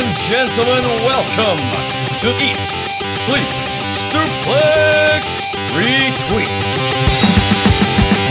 and gentlemen, welcome to Eat, Sleep, Suplex, Retweet.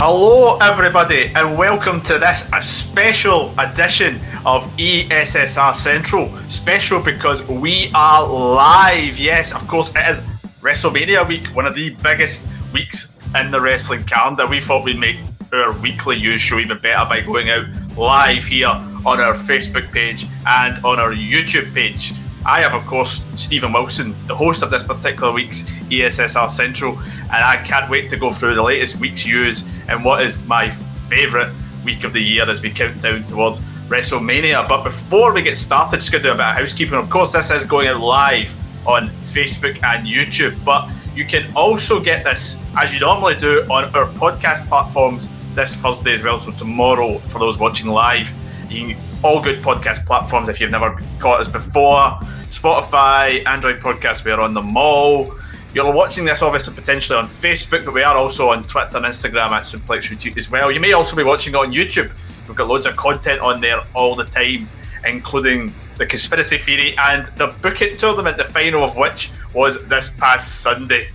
Hello, everybody, and welcome to this a special edition of ESSR Central. Special because we are live. Yes, of course, it is WrestleMania week, one of the biggest weeks in the wrestling calendar. We thought we'd make our weekly news show even better by going out live here on our Facebook page and on our YouTube page. I have, of course, Stephen Wilson, the host of this particular week's ESSR Central, and I can't wait to go through the latest week's news and what is my favourite week of the year as we count down towards WrestleMania. But before we get started, just going to do a bit of housekeeping. Of course, this is going live on Facebook and YouTube, but you can also get this, as you normally do, on our podcast platforms this Thursday as well. So tomorrow, for those watching live, you all good podcast platforms if you've never caught us before. Spotify, Android Podcasts, we are on them all. You're watching this obviously potentially on Facebook, but we are also on Twitter and Instagram at Suplex Retweet as well. You may also be watching it on YouTube. We've got loads of content on there all the time, including the conspiracy theory and the Book It tournament, the final of which was this past Sunday.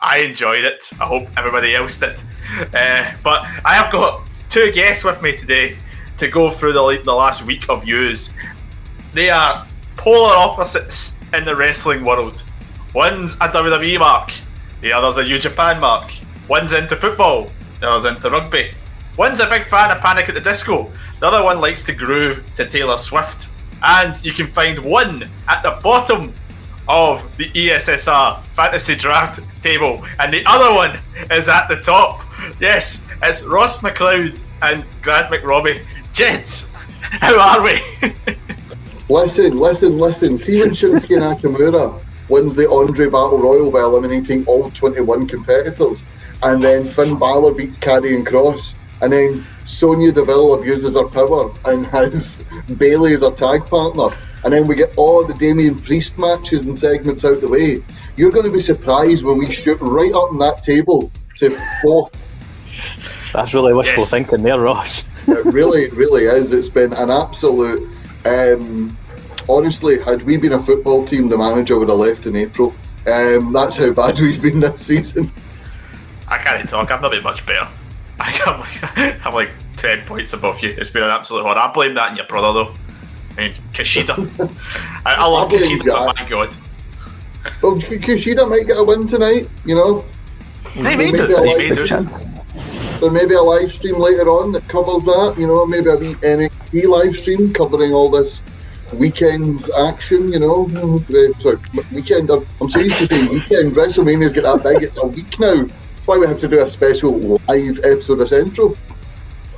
I enjoyed it. I hope everybody else did. Uh, but I have got two guests with me today to go through the, like, the last week of news. They are polar opposites in the wrestling world. One's a WWE mark, the other's a New Japan mark. One's into football, the other's into rugby. One's a big fan of Panic at the Disco, the other one likes to groove to Taylor Swift. And you can find one at the bottom of the ESSR fantasy draft table, and the other one is at the top. Yes, it's Ross McLeod and Grant McRobbie. Gents, how are we? listen, listen, listen. See when Shinsuke Nakamura wins the Andre Battle Royal by eliminating all 21 competitors, and then Finn Balor beats Karrion Kross. and then Sonya Deville abuses her power and has Bayley as her tag partner and then we get all the Damian Priest matches and segments out the way. You're going to be surprised when we shoot right up on that table to fourth. That's really wishful yes. thinking there, Ross. It really, really is. It's been an absolute. Um, honestly, had we been a football team, the manager would have left in April. Um, that's how bad we've been this season. I can't talk. I've not been much better. I'm like, I'm like 10 points above you. It's been an absolute horror. I blame that on your brother, though. I mean, Kushida. I, I love Kushida, but my god. Well, Kushida might get a win tonight, you know. They may do. They may do. There may be a live stream later on that covers that, you know, maybe a wee NXT live stream covering all this weekend's action, you know. Uh, sorry, weekend. I'm so used to saying weekend. WrestleMania's get that big, it's a week now. That's why we have to do a special live episode of Central.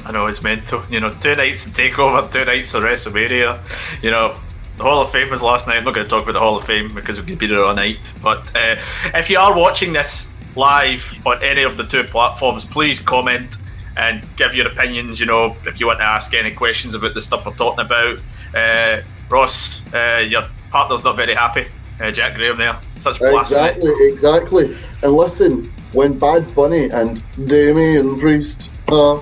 I know it's mental. You know, two nights of Takeover, two nights of WrestleMania. You know, the Hall of Fame was last night. I'm not going to talk about the Hall of Fame because we could be there all night. But uh, if you are watching this live on any of the two platforms, please comment and give your opinions. You know, if you want to ask any questions about the stuff we're talking about. Uh, Ross, uh, your partner's not very happy. Uh, Jack Graham there. Such. Exactly, exactly. And listen, when Bad Bunny and Damian Priest uh,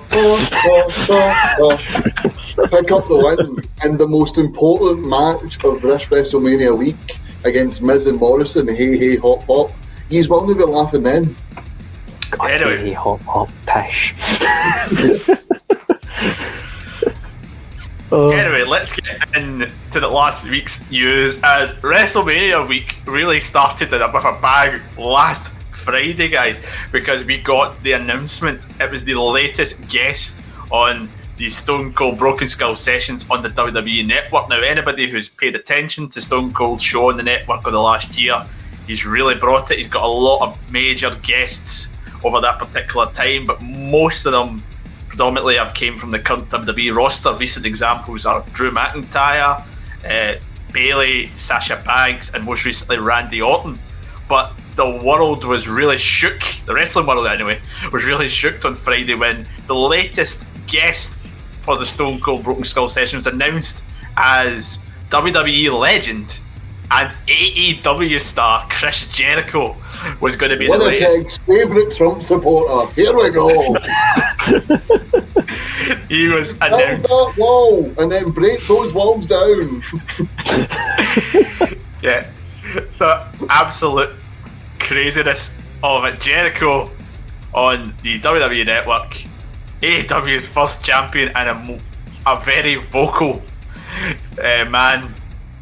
pick up the win in the most important match of this WrestleMania week against Miz and Morrison. Hey, hey, hop, hop. He's will to be laughing then. God, anyway. Hey, hop, hop, pish. Oh. Anyway, let's get into the last week's news. Uh, WrestleMania week really started with a bag last Friday, guys, because we got the announcement. It was the latest guest on the Stone Cold Broken Skull sessions on the WWE Network. Now, anybody who's paid attention to Stone Cold's show on the network over the last year, he's really brought it. He's got a lot of major guests over that particular time, but most of them predominantly have came from the current WWE roster. Recent examples are Drew McIntyre, uh, Bayley, Sasha Banks, and most recently Randy Orton. But the world was really shook, the wrestling world anyway, was really shook on Friday when the latest guest for the Stone Cold Broken Skull session was announced as WWE legend and AEW star Chris Jericho was going to be Winnipeg's the latest. favourite Trump supporter. Here we go. he was announced. Build that wall and then break those walls down. yeah, the absolute craziness of it. Jericho on the WWE Network, AEW's first champion, and a, a very vocal uh, man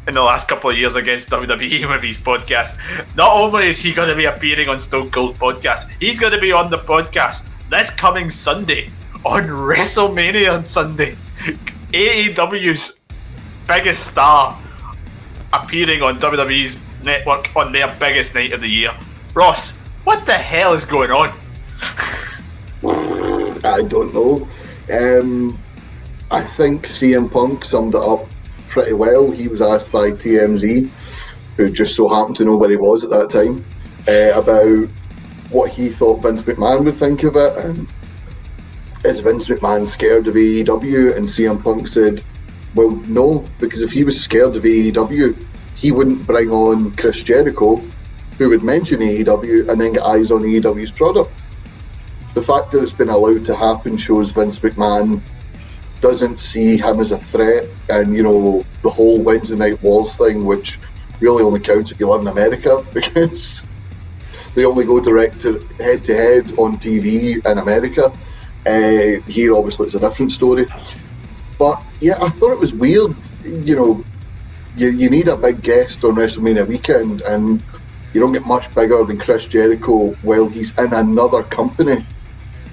in the last couple of years against WWE with his podcast. Not only is he going to be appearing on Stone Cold's podcast, he's going to be on the podcast this coming Sunday on WrestleMania on Sunday. AEW's biggest star appearing on WWE's network on their biggest night of the year. Ross, what the hell is going on? I don't know. Um, I think CM Punk summed it up pretty well. He was asked by TMZ, who just so happened to know where he was at that time, uh, about what he thought Vince McMahon would think of it. And is Vince McMahon scared of AEW? And CM Punk said, well, no, because if he was scared of AEW, he wouldn't bring on Chris Jericho, who would mention AEW and then get eyes on AEW's product. The fact that it's been allowed to happen shows Vince McMahon doesn't see him as a threat, and you know the whole Wednesday Night Wars thing, which really only counts if you live in America because they only go direct to head to head on TV in America. Uh, here, obviously, it's a different story. But yeah, I thought it was weird. You know, you, you need a big guest on WrestleMania weekend, and you don't get much bigger than Chris Jericho while he's in another company,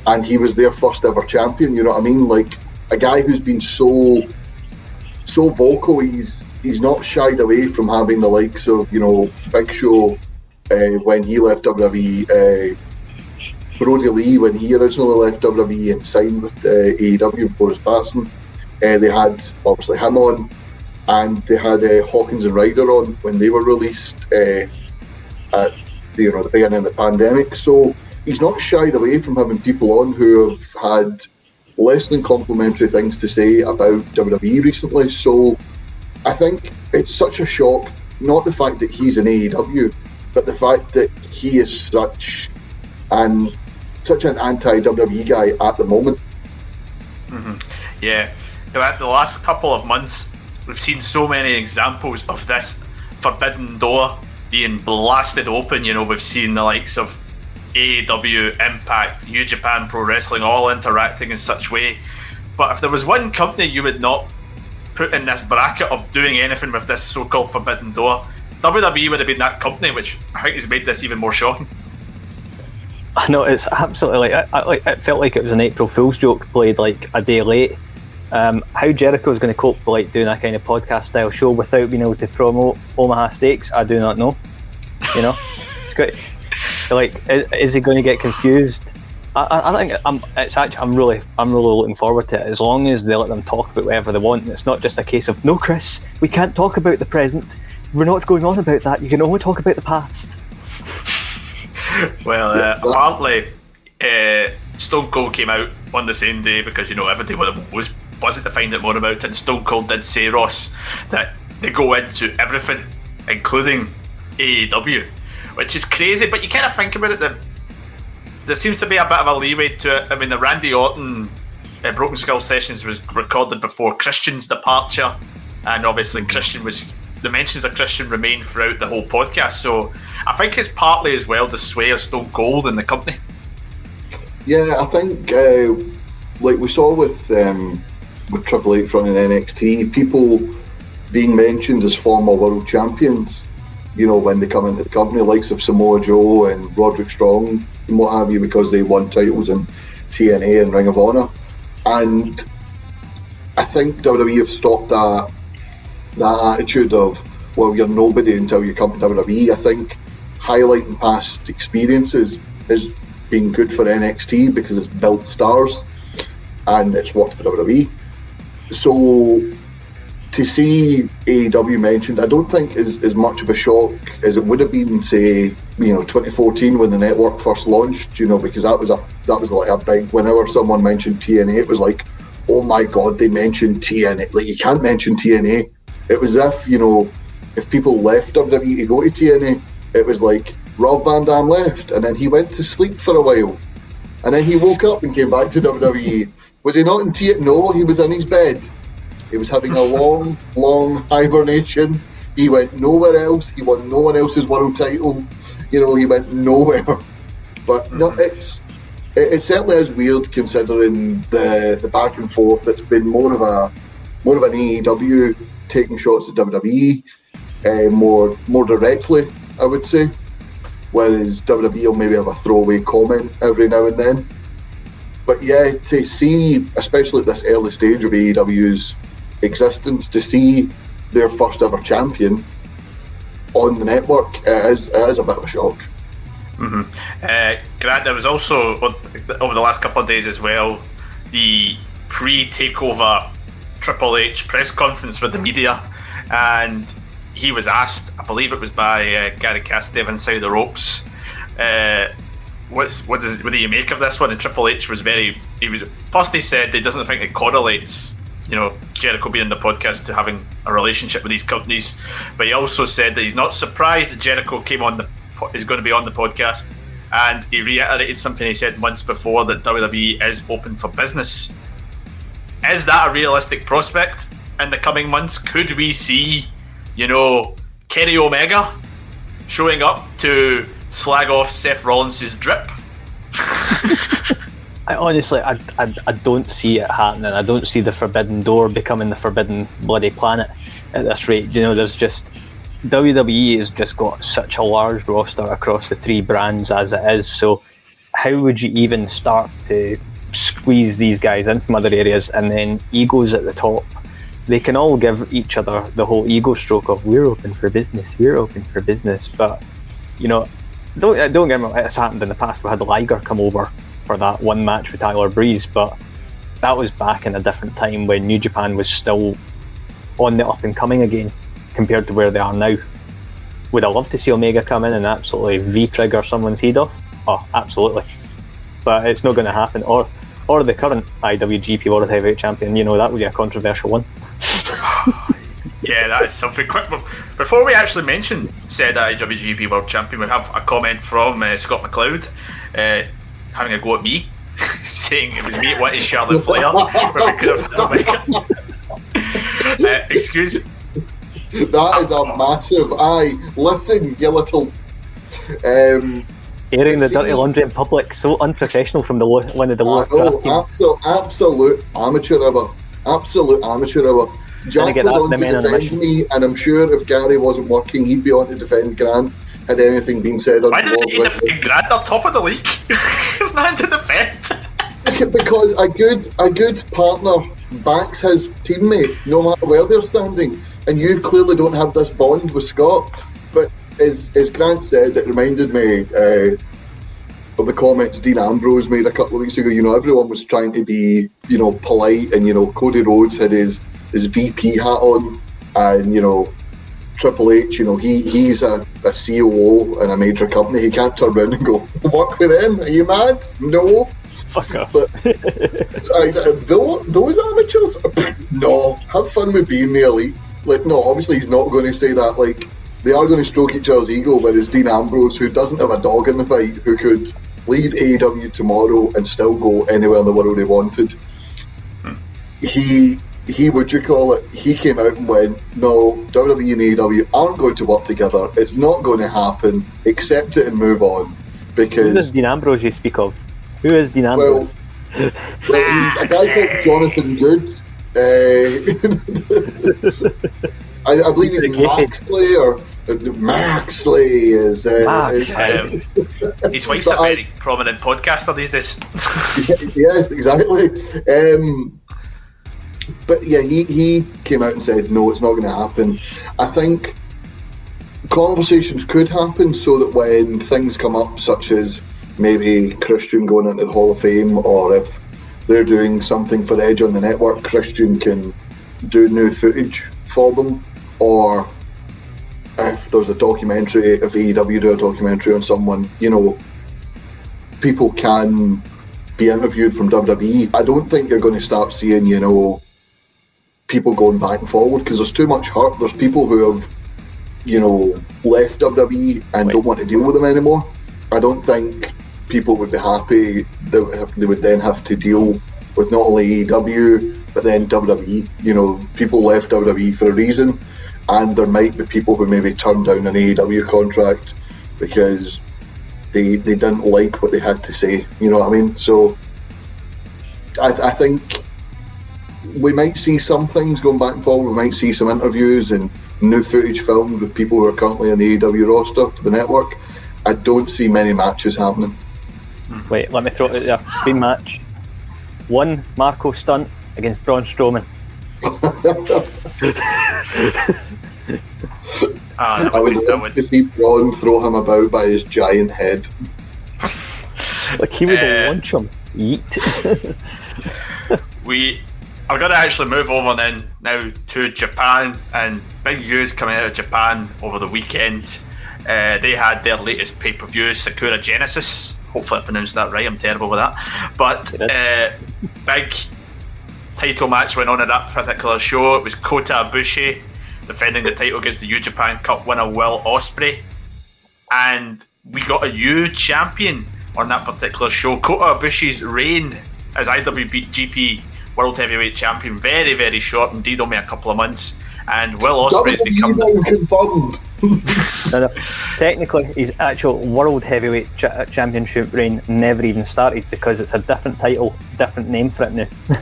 and he was their first ever champion. You know what I mean? Like a guy who's been so so vocal. He's he's not shied away from having the likes of you know Big Show uh, when he left WWE. Uh, Brodie Lee when he originally left WWE and signed with uh, AEW before his passing. Uh, they had obviously him on, and they had uh, Hawkins and Ryder on when they were released uh, at you know the beginning of the pandemic. So he's not shied away from having people on who have had less than complimentary things to say about WWE recently. So I think it's such a shock, not the fact that he's an AEW, but the fact that he is such an such an anti WWE guy at the moment. Mm-hmm. Yeah, throughout the last couple of months, we've seen so many examples of this forbidden door being blasted open. You know, we've seen the likes of AEW, Impact, New Japan Pro Wrestling all interacting in such way. But if there was one company you would not put in this bracket of doing anything with this so-called forbidden door, WWE would have been that company, which I think has made this even more shocking. I know it's absolutely like, it felt like it was an April Fool's joke played like a day late. Um, how Jericho is going to cope with like doing that kind of podcast style show without being able to promote Omaha Steaks, I do not know. You know, it's great. Like, is, is he going to get confused? I, I think I'm. It's actually I'm really I'm really looking forward to it. As long as they let them talk about whatever they want, it's not just a case of no, Chris, we can't talk about the present. We're not going on about that. You can only talk about the past. well, uh, apparently, uh, Stone Cold came out on the same day because you know everybody was buzzing to find out more about it. And Stone Cold did say Ross that they go into everything, including AEW, which is crazy. But you kind of think about it there seems to be a bit of a leeway to it. I mean, the Randy Orton uh, Broken Skull sessions was recorded before Christian's departure, and obviously Christian was the mentions of Christian remained throughout the whole podcast. So I think it's partly as well the sway of Stone Cold in the company. Yeah, I think uh, like we saw with um, with Triple H running NXT, people being mentioned as former world champions. You know, when they come into the company, likes of Samoa Joe and Roderick Strong and what have you, because they won titles in TNA and Ring of Honor. And I think WWE have stopped that that attitude of well, you're nobody until you come to WWE. I think highlighting past experiences has been good for NXT because it's built stars and it's worked for WWE. So to see AEW mentioned, I don't think is as much of a shock as it would have been, say, you know, 2014 when the network first launched. You know, because that was a that was like a big. Whenever someone mentioned TNA, it was like, oh my god, they mentioned TNA. Like you can't mention TNA. It was if you know, if people left WWE to go to TNA, it was like Rob Van Dam left, and then he went to sleep for a while, and then he woke up and came back to WWE. Was he not in TNA? No, he was in his bed. He was having a long, long hibernation He went nowhere else. He won no one else's world title. You know, he went nowhere. But no, it's it, it certainly is weird considering the the back and forth. It's been more of a more of an AEW taking shots at WWE, uh, more more directly, I would say. Whereas WWE will maybe have a throwaway comment every now and then. But yeah, to see, especially at this early stage of AEW's existence, to see their first ever champion on the network it is, it is a bit of a shock. Mm-hmm. Uh, Grant, there was also over the last couple of days as well the pre-takeover Triple H press conference with the media, and he was asked, I believe it was by uh, Gary Cassidy inside the ropes. Uh, what's what does what do you make of this one? And Triple H was very he was first he said he doesn't think it correlates, you know, Jericho being in the podcast to having a relationship with these companies, but he also said that he's not surprised that Jericho came on the is going to be on the podcast, and he reiterated something he said months before that WWE is open for business. Is that a realistic prospect in the coming months? Could we see, you know, Kenny Omega showing up to slag off Seth Rollins' drip? I honestly, I, I, I don't see it happening. I don't see the Forbidden Door becoming the Forbidden Bloody Planet at this rate. You know, there's just WWE has just got such a large roster across the three brands as it is. So, how would you even start to squeeze these guys in from other areas and then egos at the top? They can all give each other the whole ego stroke of "we're open for business, we're open for business," but you know, don't don't get me wrong. It's happened in the past. We had Liger come over for that one match with Tyler Breeze, but that was back in a different time when New Japan was still on the up and coming again compared to where they are now. Would I love to see Omega come in and absolutely V trigger someone's head off? Oh, absolutely. But it's not going to happen. Or, or the current IWGP World Heavyweight Champion. You know that would be a controversial one. yeah, that is something. Quick before we actually mention said IWGP World Champion, we have a comment from uh, Scott McLeod uh, having a go at me, saying it was me at Whitey Charlotte Flair. uh, excuse that is a massive. Aye, listen, you little. Um, Airing the dirty laundry in public, so unprofessional from the low, one of the lower oh, absolute, absolute amateur hour, absolute amateur hour. Jack was on to defend me, and I'm sure if Gary wasn't working, he'd be on to defend Grant. Had anything been said on Why did he defend Grant up top of the league? There's nothing to defend. because a good a good partner backs his teammate no matter where they're standing and you clearly don't have this bond with Scott. But as as Grant said, it reminded me uh, of the comments Dean Ambrose made a couple of weeks ago. You know, everyone was trying to be you know polite, and you know Cody Rhodes had his his VP hat on, and you know Triple H, you know, he he's a, a COO in a major company. He can't turn around and go, work with him. Are you mad? No. Fuck off. But so, those, those amateurs, no, have fun with being the elite like, no, obviously he's not going to say that. Like, they are going to stroke each other's ego, whereas Dean Ambrose, who doesn't have a dog in the fight, who could leave AEW tomorrow and still go anywhere in the world he wanted, hmm. he he would you call it? He came out and went, "No, WWE and AEW aren't going to work together. It's not going to happen. Accept it and move on." Because who is Dean Ambrose you speak of? Who is Dean Ambrose? Well, well he's a guy called Jonathan Good, uh, I, I, believe he's Moxley or Moxley is. Uh, Max. is um, his wife's a very I, prominent podcaster these days. yes, exactly. Um, but yeah, he, he came out and said, no, it's not going to happen. I think conversations could happen so that when things come up, such as maybe Christian going into the Hall of Fame, or if they're doing something for Edge on the network, Christian can do new footage for them, or if there's a documentary, if AEW do a documentary on someone, you know, people can be interviewed from WWE. I don't think you're going to start seeing, you know, people going back and forward because there's too much hurt. There's people who have, you know, left WWE and don't want to deal with them anymore. I don't think people would be happy that they would then have to deal with not only AEW but then WWE. You know, people left WWE for a reason, and there might be people who maybe turned down an AEW contract because they they didn't like what they had to say. You know what I mean? So I, I think we might see some things going back and forward. We might see some interviews and new footage filmed with people who are currently on the AEW roster for the network. I don't see many matches happening. Wait, let me throw it out there. Dream match. One Marko Stunt against Braun Strowman. Ah, I would, would love would, to see Braun throw him about by his giant head. Like he would Uh, launch him. Yeet. we I'm gonna actually move over then now to Japan and big news coming out of Japan over the weekend. Uh, they had their latest pay per view, Sakura Genesis. Hopefully, I pronounced that right. I'm terrible with that. But uh, big title match went on at that particular show. It was Kota Ibushi defending the title against the New Japan Cup winner Will Ospreay, and we got a new champion on that particular show. Kota Ibushi's reign as IWGP World Heavyweight Champion very, very short indeed, only a couple of months. And Will Ospreay has become confirmed. no, no. Technically, his actual World Heavyweight cha- Championship reign never even started because it's a different title, different name for it now.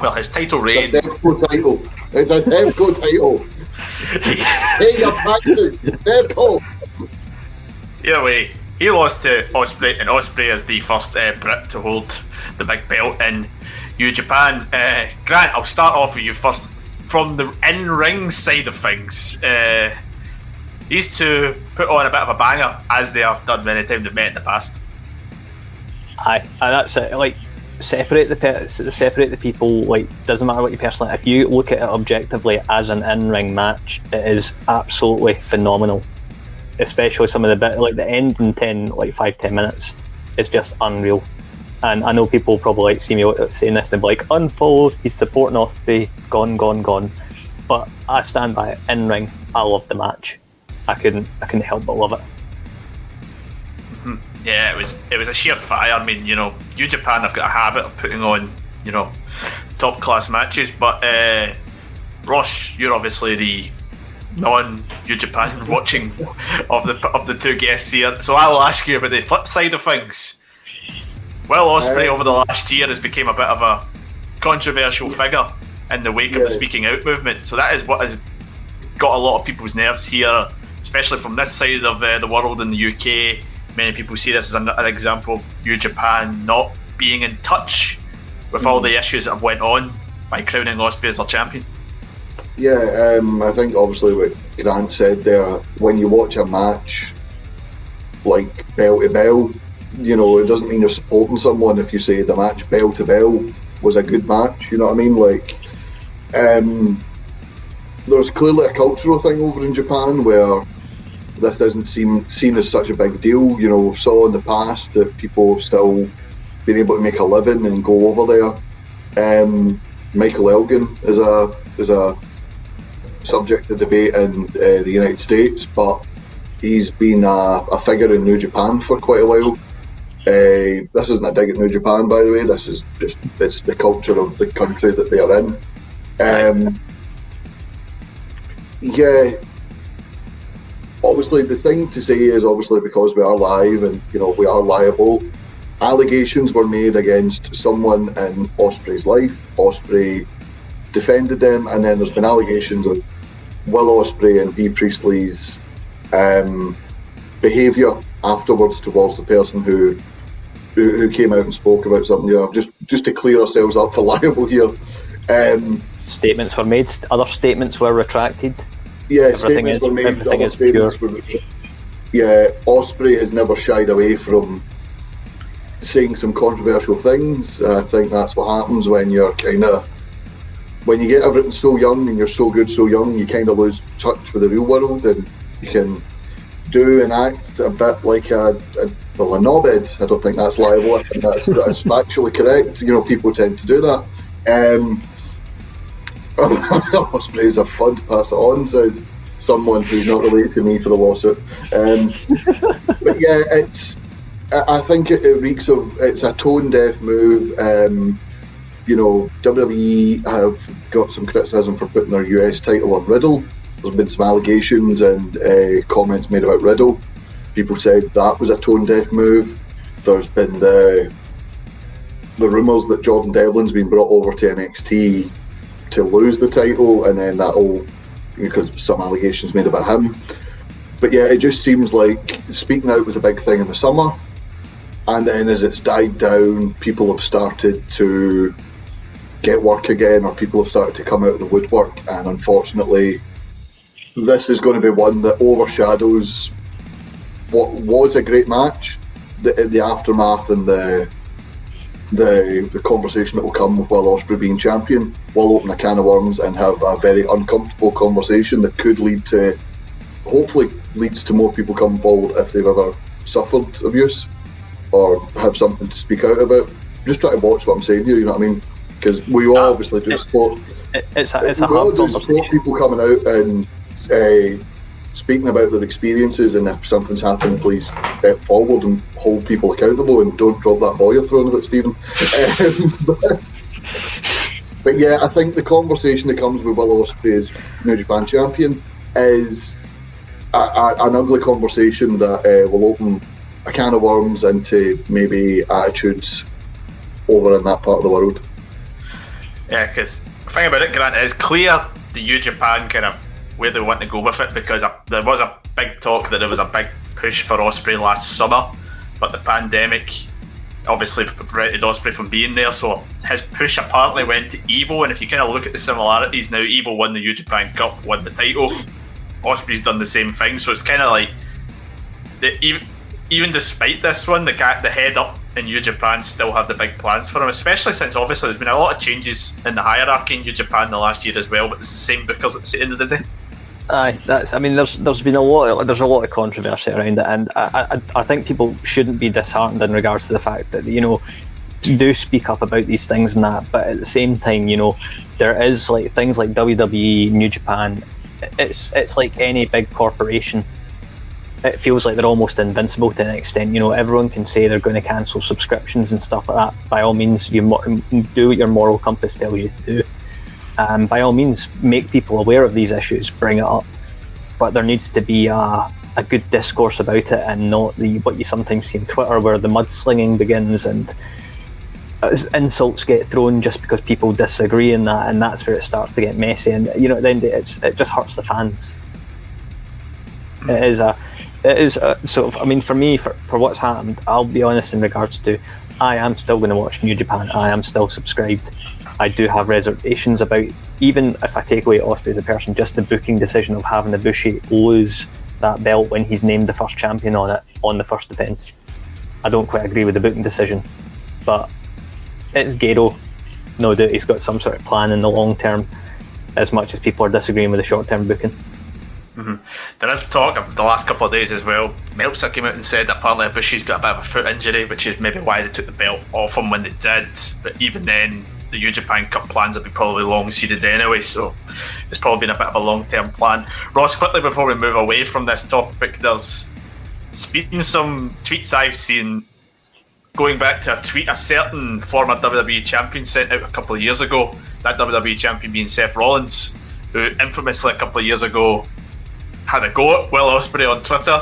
well, his title reign. It's a Sevco title. It's a Sevco title. Pay your taxes, Sevco. Either way, he lost to Ospreay, and Ospreay is the first uh, Brit to hold the big belt in New Japan. Uh, Grant, I'll start off with you first. From the in-ring side of things, uh, these two put on a bit of a banger, as they have done many times they've met in the past. Aye, and that's it. Like separate the pe- separate the people. Like doesn't matter what you personally. If you look at it objectively as an in-ring match, it is absolutely phenomenal. Especially some of the bit like the end in ten, like five ten minutes, is just unreal. And I know people probably like see me saying this and be like, unfollowed. He's supporting Ospreay. Gone, gone, gone. But I stand by it. In ring, I love the match. I couldn't, I couldn't help but love it. Yeah, it was it was a sheer fire. I mean, you know, New Japan have got a habit of putting on, you know, top class matches. But uh, Ross, you're obviously the non New Japan watching of the of the two guests here. So I will ask you about the flip side of things. Will Ospreay over the last year has become a bit of a controversial figure in the wake of the speaking out movement. So that is what has got a lot of people's nerves here, especially from this side of uh, the world in the UK. Many people see this as an, an example of New Japan not being in touch with all the issues that have went on by crowning Ospreay as their champion. Yeah, um, I think obviously what Grant said there, when you watch a match like bell to bell, you know, it doesn't mean you're supporting someone if you say the match bell to bell was a good match, you know what I mean? Like, um, there's clearly a cultural thing over in Japan where this doesn't seem seen as such a big deal. You know, we saw in the past that people have still been able to make a living and go over there. Um, Michael Elgin is a is a subject of debate in uh, the United States, but he's been a, a figure in New Japan for quite a while. Uh, this isn't a dig at New Japan, by the way. This is just it's the culture of the country that they are in. Um, yeah, obviously the thing to say is obviously because we are live and you know we are liable. Allegations were made against someone in Ospreay's life. Ospreay defended them, and then there's been allegations of Will Ospreay and Bea Priestley's um, behaviour afterwards towards the person who, who who came out and spoke about something. Yeah, just just to clear ourselves up for liable here. Um, Statements were made. Other statements were retracted. yeah, Everything statements is- were made. other statements were made. Yeah, Ospreay has never shied away from saying some controversial things. I think that's what happens when you're kind of when you get everything so young and you're so good so young, you kind of lose touch with the real world, and you can do and act a bit like a, a well a knobhead. I don't think that's liable. I think that's, that's actually correct. You know, people tend to do that. Um, Ospreys are fun to pass it on, says someone who's not related to me for the lawsuit. Um, but yeah, it's. I I think it, it reeks of it's a tone deaf move. Um, you know, WWE have got some criticism for putting their US title on Riddle, there's been some allegations and uh, comments made about Riddle. People said that was a tone deaf move. There's been the the rumours that Jordan Devlin's been brought over to NXT to lose the title, and then that'll because some allegations made about him. But yeah, it just seems like speaking out was a big thing in the summer, and then as it's died down, people have started to get work again, or people have started to come out of the woodwork, and unfortunately, this is going to be one that overshadows what was a great match, the, the aftermath and the the the conversation that will come with Will Ospreay being champion will open a can of worms and have a very uncomfortable conversation that could lead to hopefully leads to more people coming forward if they've ever suffered abuse or have something to speak out about. Just try to watch what I'm saying here, you know what I mean? Because we all Uh, obviously do it's- support It's a, it's a we all do support people coming out and uh, speaking about their experiences, and if something's happened, please step forward and hold people accountable, and don't drop that ball you're throwing about Stephen. Um, but, yeah, I think the conversation that comes with Will Ospreay as New Japan champion is a, a, an ugly conversation that uh, will open a can of worms into maybe attitudes over in that part of the world. Yeah, because the thing about it, Grant, it's clear the New Japan kind of where they want to go with it because uh, there was a big talk that there was a big push for Ospreay last summer, but the pandemic obviously prevented Ospreay from being there. So his push apparently went to EVIL, and if you kind of look at the similarities now, EVIL won the New Japan Cup, won the title. Ospreay's done the same thing, so it's kind of like the, even even despite this one, the the head up in New Japan still have the big plans for him, especially since obviously there's been a lot of changes in the hierarchy in New Japan the last year as well. But it's the same because it's the end of the day. Aye, that's. I mean, there's there's been a lot. Of, there's a lot of controversy around it, and I, I I think people shouldn't be disheartened in regards to the fact that you know do speak up about these things and that. But at the same time, you know, there is like things like WWE, New Japan. It's it's like any big corporation. It feels like they're almost invincible to an extent. You know, everyone can say they're going to cancel subscriptions and stuff like that. By all means, you mo- do what your moral compass tells you to do um, by all means, make people aware of these issues, bring it up. But there needs to be a, a good discourse about it and not the what you sometimes see on Twitter where the mudslinging begins and insults get thrown just because people disagree in that, and that's where it starts to get messy. And you know, then it's it just hurts the fans. It is a, it is a, sort of. I mean, for me, for, for what's happened, I'll be honest in regards to, I am still going to watch New Japan. I am still subscribed. I do have reservations about even if I take away Ospreay as a person, just the booking decision of having Ibushi lose that belt when he's named the first champion on it on the first defence. I don't quite agree with the booking decision, but it's Gedo. No doubt he's got some sort of plan in the long term, as much as people are disagreeing with the short term booking. Mm-hmm. There is talk of the last couple of days as well. Meltzer came out and said that apparently Ibushi's got a bit of a foot injury, which is maybe why they took the belt off him when they did. But even then, the New Japan Cup plans will be probably long seeded anyway, so it's probably been a bit of a long term plan. Ross, quickly before we move away from this topic, there's speaking some tweets I've seen going back to a tweet a certain former WWE champion sent out a couple of years ago. That WWE champion being Seth Rollins, who infamously a couple of years ago had a go at Will Ospreay on Twitter.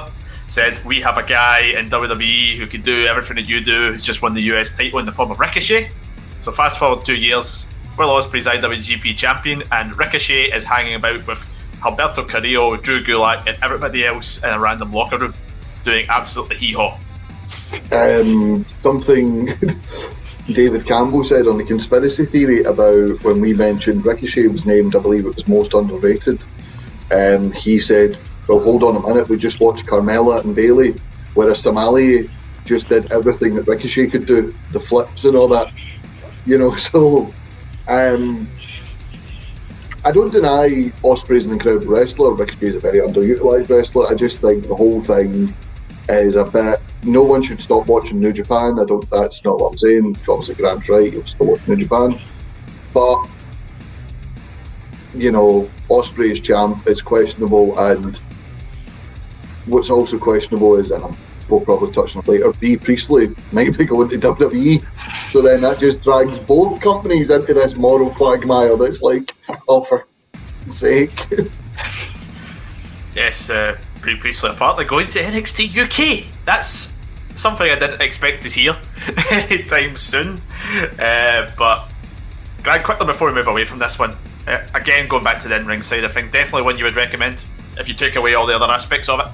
Said we have a guy in WWE who can do everything that you do. He's just won the US title in the form of Ricochet. So fast forward two years, Will Ospreay's IWGP champion, and Ricochet is hanging about with Humberto Carrillo, Drew Gulak, and everybody else in a random locker room, doing absolutely hee haw. um, something David Campbell said on the conspiracy theory about when we mentioned Ricochet was named, I believe it was most underrated. Um, he said, "Well, hold on a minute. We just watched Carmella and Bayley, whereas Somali just did everything that Ricochet could do, the flips and all that. You know, so." Um, I don't deny Ospreay's an incredible wrestler. Ricochet's a very underutilized wrestler. I just think the whole thing is a bit. No one should stop watching New Japan. I don't. That's not what I'm saying. Obviously, Grant's right. You'll still watch New Japan, but you know, Ospreay is champ. It's questionable, and what's also questionable is, and I'm, we'll probably touch on later. Bea Priestley might be going to WWE, so then that just drags both companies into this moral quagmire. That's like, oh for sake. Yes, uh, Bray Priestley apparently going to NXT UK. That's something I didn't expect to hear anytime soon. Uh, but Grant, quickly before we move away from this one, uh, again going back to the in-ring side, I think definitely one you would recommend if you took away all the other aspects of it.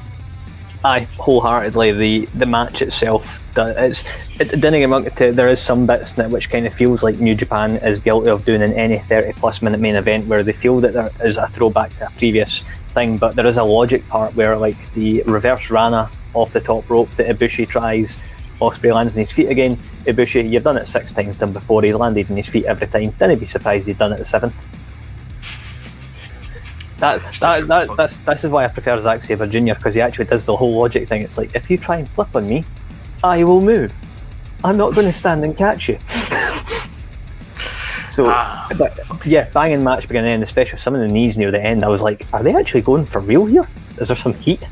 I wholeheartedly the the match itself. It's it There is some bits in it which kind of feels like New Japan is guilty of doing in any thirty plus minute main event where they feel that there is a throwback to a previous thing, but there is a logic part where like the reverse Rana off the top rope that Ibushi tries. Ospreay lands on his feet again. Ibushi, you've done it six times done before. He's landed on his feet every time. Didn't be surprised he'd done it the seventh. That, that, that, that's, this is why I prefer Zack Sabre Jr. because he actually does the whole logic thing. It's like, if you try and flip on me, I will move. I'm not going to stand and catch you. so, ah. but yeah, banging match beginning and especially some of the knees near the end. I was like, are they actually going for real here? Is there some heat?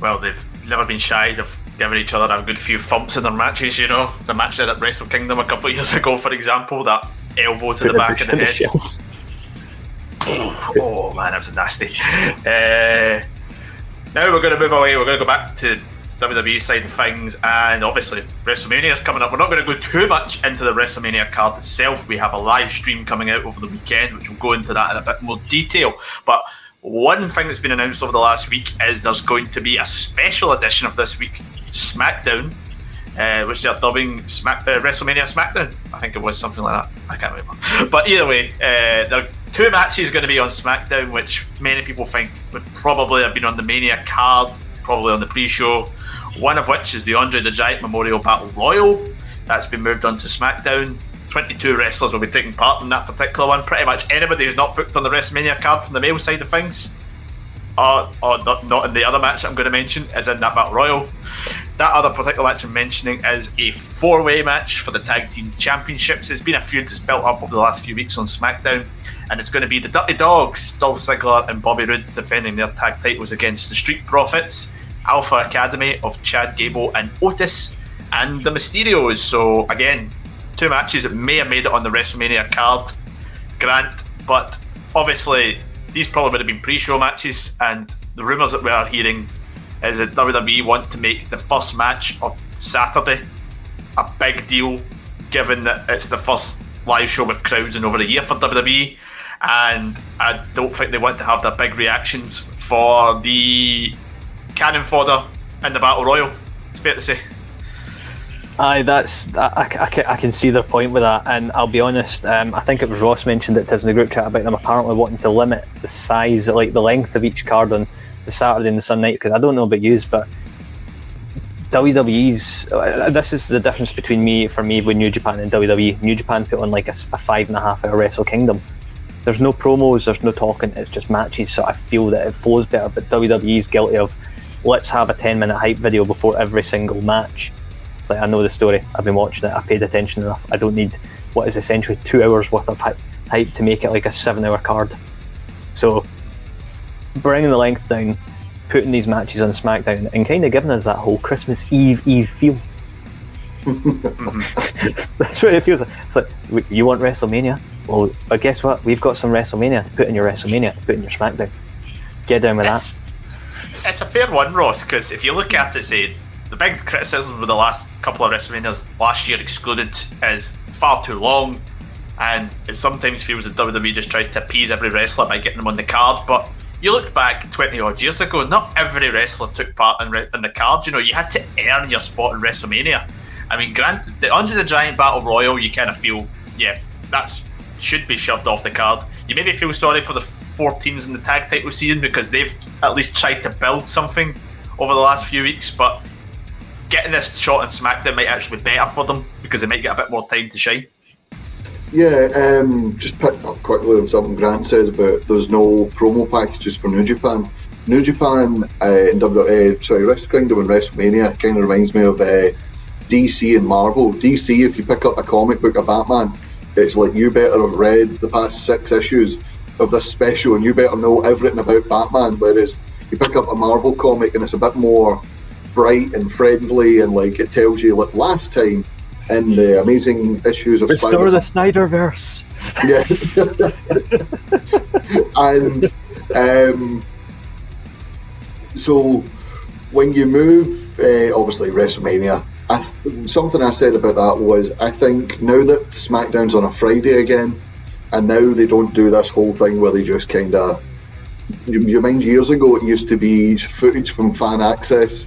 Well, they've never been shy of giving each other a good few thumps in their matches. You know, the match at Wrestle Kingdom a couple of years ago, for example, that elbow to Put the back of the head. Oh man, that was nasty. Uh, now we're going to move away. We're going to go back to WWE side of things, and obviously WrestleMania is coming up. We're not going to go too much into the WrestleMania card itself. We have a live stream coming out over the weekend, which we'll go into that in a bit more detail. But one thing that's been announced over the last week is there's going to be a special edition of this week, SmackDown, uh, which they're dubbing Smack, uh, WrestleMania SmackDown. I think it was something like that. I can't remember. But either way, uh, there are two matches going to be on SmackDown, which many people think would probably have been on the Mania card, probably on the pre-show. One of which is the Andre the Giant Memorial Battle Royal. That's been moved on to SmackDown. 22 wrestlers will be taking part in that particular one. Pretty much anybody who's not booked on the WrestleMania card from the male side of things, or, or not, not in the other match I'm going to mention, is in that Battle Royal. That other particular match I'm mentioning is a four way match for the Tag Team Championships. There's been a feud that's built up over the last few weeks on SmackDown, and it's going to be the Dirty Dogs, Dolph Ziggler and Bobby Roode, defending their tag titles against the Street Profits, Alpha Academy of Chad Gable and Otis, and the Mysterios. So, again, two matches that may have made it on the WrestleMania card, Grant, but obviously these probably would have been pre show matches, and the rumours that we are hearing is that WWE want to make the first match of Saturday a big deal, given that it's the first live show with crowds in over a year for WWE. And I don't think they want to have their big reactions for the cannon fodder in the Battle Royal. It's fair to say. Aye, that's I, I, I, can see their point with that, and I'll be honest. Um, I think it was Ross mentioned it in the group chat about them apparently wanting to limit the size, like the length of each card on the Saturday and the Sunday. Because I don't know about yous, but WWE's uh, this is the difference between me for me with New Japan and WWE. New Japan put on like a, a five and a half hour Wrestle Kingdom. There's no promos, there's no talking. It's just matches, so I feel that it flows better. But WWE's guilty of let's have a ten minute hype video before every single match It's like I know the story. I've been watching it. I paid attention enough. I don't need what is essentially two hours worth of hype to make it like a seven-hour card. So bringing the length down, putting these matches on SmackDown, and kind of giving us that whole Christmas Eve Eve feel. That's what it feels like. It's like you want WrestleMania. Well, but guess what? We've got some WrestleMania to put in your WrestleMania to put in your SmackDown. Get down with it's, that. It's a fair one, Ross, because if you look at it, say the big criticism with the last couple of WrestleManias last year excluded is far too long, and it sometimes feels that WWE just tries to appease every wrestler by getting them on the card. But you look back 20 odd years ago, not every wrestler took part in, re- in the card. You know, you had to earn your spot in WrestleMania. I mean, granted, the Andre the Giant Battle Royal, you kind of feel, yeah, that should be shoved off the card. You maybe feel sorry for the 14s in the tag title season because they've at least tried to build something over the last few weeks, but getting this shot on SmackDown might actually be better for them because they might get a bit more time to shine. Yeah, um, just picking up quickly on something Grant said about there's no promo packages for New Japan. New Japan uh, WWE, sorry, Wrestle Kingdom and WrestleMania kind of reminds me of uh, DC and Marvel. DC, if you pick up a comic book of Batman, it's like you better have read the past six issues of this special and you better know everything about Batman. Whereas you pick up a Marvel comic and it's a bit more bright and friendly, and like it tells you like last time in the amazing issues of Restore Spider- the Snyderverse. Yeah, and um, so when you move, uh, obviously WrestleMania. I th- something I said about that was I think now that SmackDown's on a Friday again, and now they don't do this whole thing where they just kind of. You, you mind years ago it used to be footage from Fan Axxess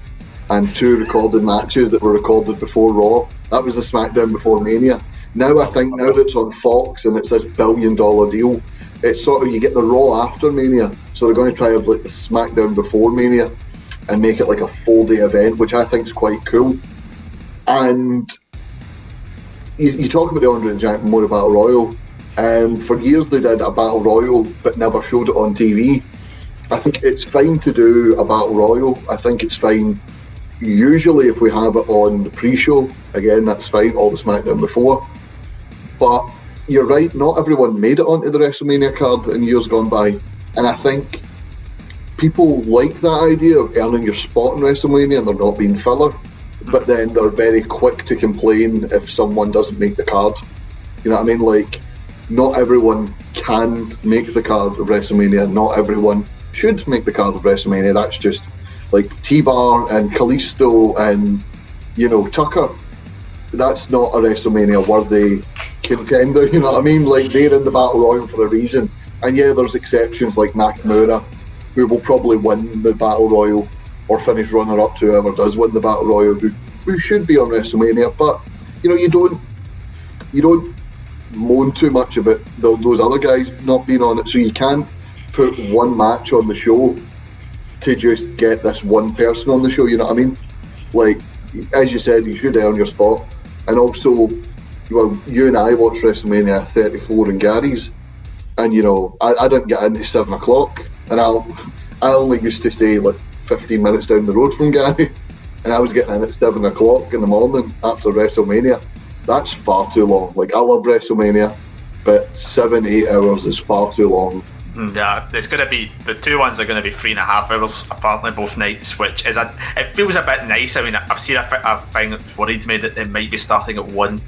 and two recorded matches that were recorded before Raw. That was the SmackDown before Mania. Now I think now that it's on Fox and it's this billion dollar deal, it's sort of you get the Raw after Mania, so they're going to try to like the SmackDown before Mania and make it like a full day event, which I think is quite cool. And you, you talk about the Andre the Giant Memorial Battle Royal. Um, for years they did a Battle Royal, but never showed it on TV. I think it's fine to do a Battle Royal. I think it's fine. Usually, if we have it on the pre-show, again, that's fine. All the SmackDown before, but you're right. Not everyone made it onto the WrestleMania card in years gone by, and I think people like that idea of earning your spot in WrestleMania and they're not being filler. But then they're very quick to complain if someone doesn't make the card. You know what I mean? Like, not everyone can make the card of WrestleMania. Not everyone should make the card of WrestleMania. That's just like T Bar and Kalisto and you know Tucker. That's not a WrestleMania worthy contender. You know what I mean? Like they're in the battle royal for a reason. And yeah, there's exceptions like Nakamura, who will probably win the battle royal or finish runner up to whoever does win the battle royal, who, who should be on WrestleMania. But you know, you don't you don't moan too much about the, those other guys not being on it. So you can't put one match on the show to just get this one person on the show. You know what I mean? Like as you said, you should earn your spot, and also, well, you and I watched WrestleMania 34 in Gary's, and you know I, I didn't get into seven o'clock, and I I only used to stay like 15 minutes down the road from Gary, and I was getting in at seven o'clock in the morning after WrestleMania. That's far too long. Like I love WrestleMania, but seven eight hours is far too long. Mm, yeah, it's going to be the two ones are going to be three and a half hours apparently both nights, which is a it feels a bit nice. I mean, I've seen a, a thing that's worried me that it might be starting at one,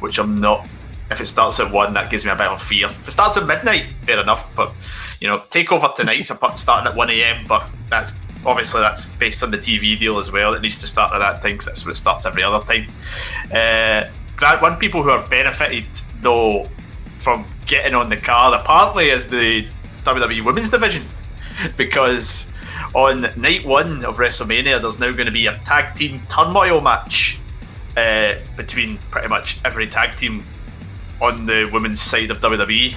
which I'm not. If it starts at one, that gives me a bit of fear. If it starts at midnight, fair enough. But you know, takeover tonight's starting at one a.m. But that's obviously that's based on the TV deal as well. It needs to start at that time because that's what it starts every other time. Uh, one people who are benefited though from getting on the card apparently is the WWE Women's Division because on night one of WrestleMania there's now going to be a tag team turmoil match uh, between pretty much every tag team on the women's side of WWE.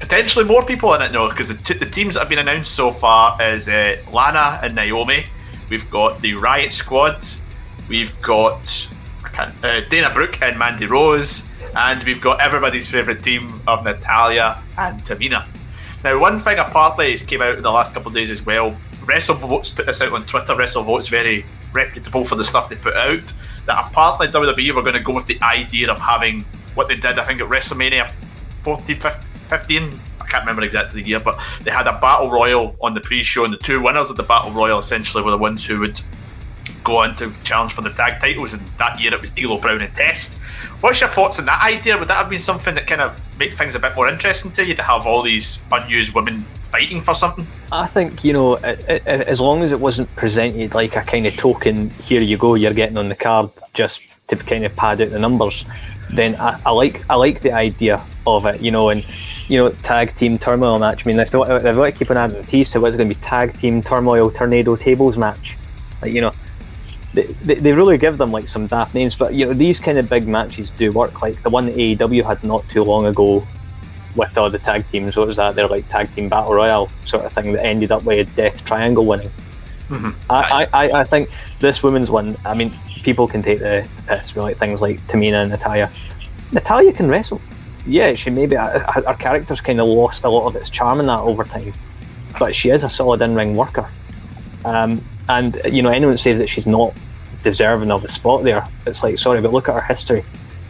Potentially more people in it now because the, t- the teams that have been announced so far is uh, Lana and Naomi. We've got the Riot Squad. We've got uh, Dana Brooke and Mandy Rose and we've got everybody's favourite team of Natalya and Tamina. Now, one thing apparently has came out in the last couple of days as well. WrestleVotes put this out on Twitter. WrestleVotes very reputable for the stuff they put out. That apparently WWE were going to go with the idea of having what they did. I think at WrestleMania 14, 15. I can't remember exactly the year, but they had a battle royal on the pre-show, and the two winners of the battle royal essentially were the ones who would go on to challenge for the tag titles. And that year it was D'Lo Brown and Test. What's your thoughts on that idea? Would that have been something that kind of make things a bit more interesting to you to have all these unused women fighting for something? I think you know, as long as it wasn't presented like a kind of token, here you go, you're getting on the card, just to kind of pad out the numbers, then I, I like I like the idea of it, you know, and you know, tag team turmoil match. I mean, if they, if they want to keep on adding tease to what's going to be tag team turmoil tornado tables match, like you know, they, they, really give them like some daft names, but you know these kind of big matches do work. Like the one that AEW had not too long ago with all the tag teams. What was that? They're like tag team battle royale sort of thing that ended up with a death triangle winning. Mm-hmm. I, I, I think this women's one. I mean, people can take the piss like things like Tamina and Natalya. Natalya can wrestle. Yeah, she maybe her, her character's kind of lost a lot of its charm in that over time, but she is a solid in-ring worker. Um, and you know, anyone says that she's not deserving of a spot there. It's like, sorry, but look at her history.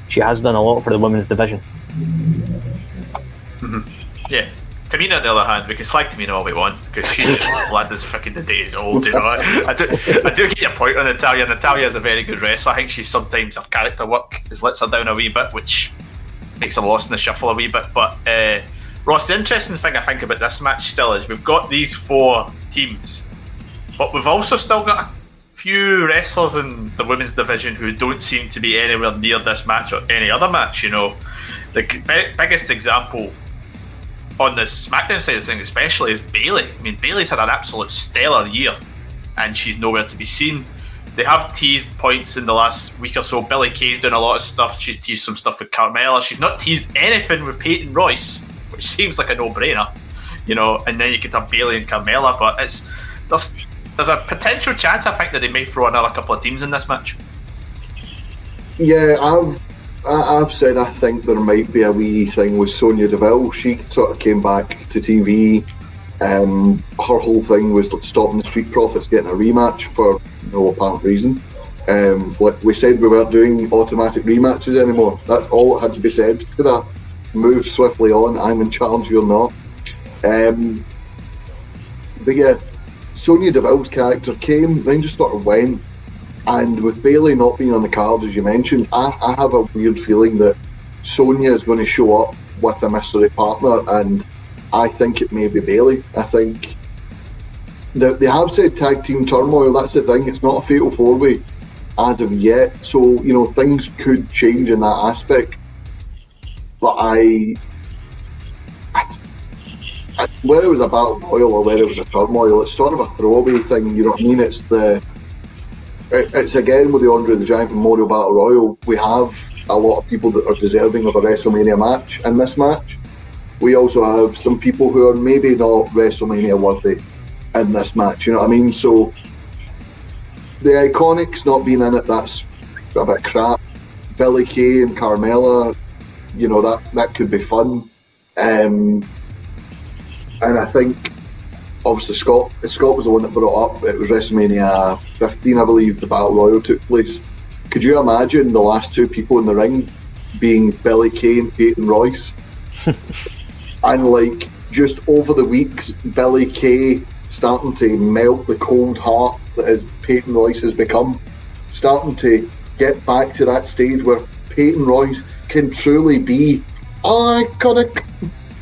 She has done a lot for the women's division. Mm-hmm. Yeah. Tamina, on the other hand, we can slag Tamina all we want because she's blood as fucking the day is old, you know. I do, I do get your point on Natalia. Natalya is a very good wrestler. I think she's sometimes her character work has lets her down a wee bit, which makes her lost in the shuffle a wee bit. But uh, Ross, the interesting thing I think about this match still is we've got these four teams but we've also still got a few wrestlers in the women's division who don't seem to be anywhere near this match or any other match. You know, the biggest example on the SmackDown side of things, especially, is Bayley. I mean, Bayley's had an absolute stellar year, and she's nowhere to be seen. They have teased points in the last week or so. Billie Kay's doing a lot of stuff. She's teased some stuff with Carmella. She's not teased anything with Peyton Royce, which seems like a no-brainer, you know. And then you could have Bayley and Carmella, but it's there's there's a potential chance I think that they may throw another couple of teams in this match. Yeah, I've I- I've said I think there might be a wee thing with Sonya Deville. She sort of came back to TV. Um, her whole thing was stopping the Street Profits getting a rematch for no apparent reason. Um, like we said, we weren't doing automatic rematches anymore. That's all that had to be said to that. Move swiftly on. I'm in charge. You're not. Um, but yeah, Sonya Deville's character came, then just sort of went. And with Bayley not being on the card, as you mentioned, I, I have a weird feeling that Sonya is going to show up with a mystery partner, and I think it may be Bayley. I think they have said tag team turmoil. That's the thing. It's not a fatal four way as of yet, so you know things could change in that aspect. But I, I, I whether it was a battle royal or whether it was a turmoil, it's sort of a throwaway thing. You know what I mean? It's the it- it's again with the Andre the Giant Memorial Battle Royal. We have a lot of people that are deserving of a WrestleMania match in this match. We also have some people who are maybe not WrestleMania worthy in this match. You know what I mean? So the Iconics not being in it, that's a bit crap. Billie Kay and Carmella, you know that that could be fun. Um, and I think obviously Scott Scott was the one that brought up it was WrestleMania 15 I believe the Battle Royal took place. Could you imagine the last two people in the ring being Billie Kay and Peyton Royce? And like just over the weeks Billie Kay starting to melt the cold heart that is Peyton Royce has become. Starting to get back to that stage where Peyton Royce can truly be iconic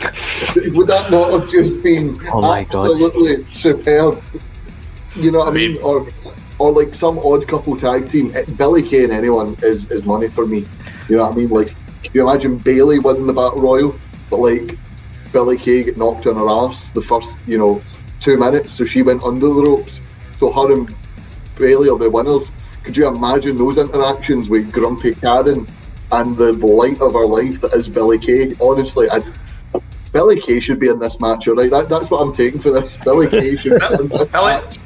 would that not have just been Oh my God. absolutely superb? You know what I I mean? mean- Or, or like some odd couple tag team. Eh, Billie Kay and anyone is, is money for me. You know what I mean? Like, can you imagine Bayley winning the battle royal, but like Billie Kay get knocked on her ass the first, you know, two minutes, so she went under the ropes. So her and Bayley are the winners. Could you imagine those interactions with Grumpy Karen and the light of her life that is Billie Kay? Honestly, I, Billie Kay should be in this match, alright? That, that's what I'm taking for this. Billie Kay should be in this Billy- match.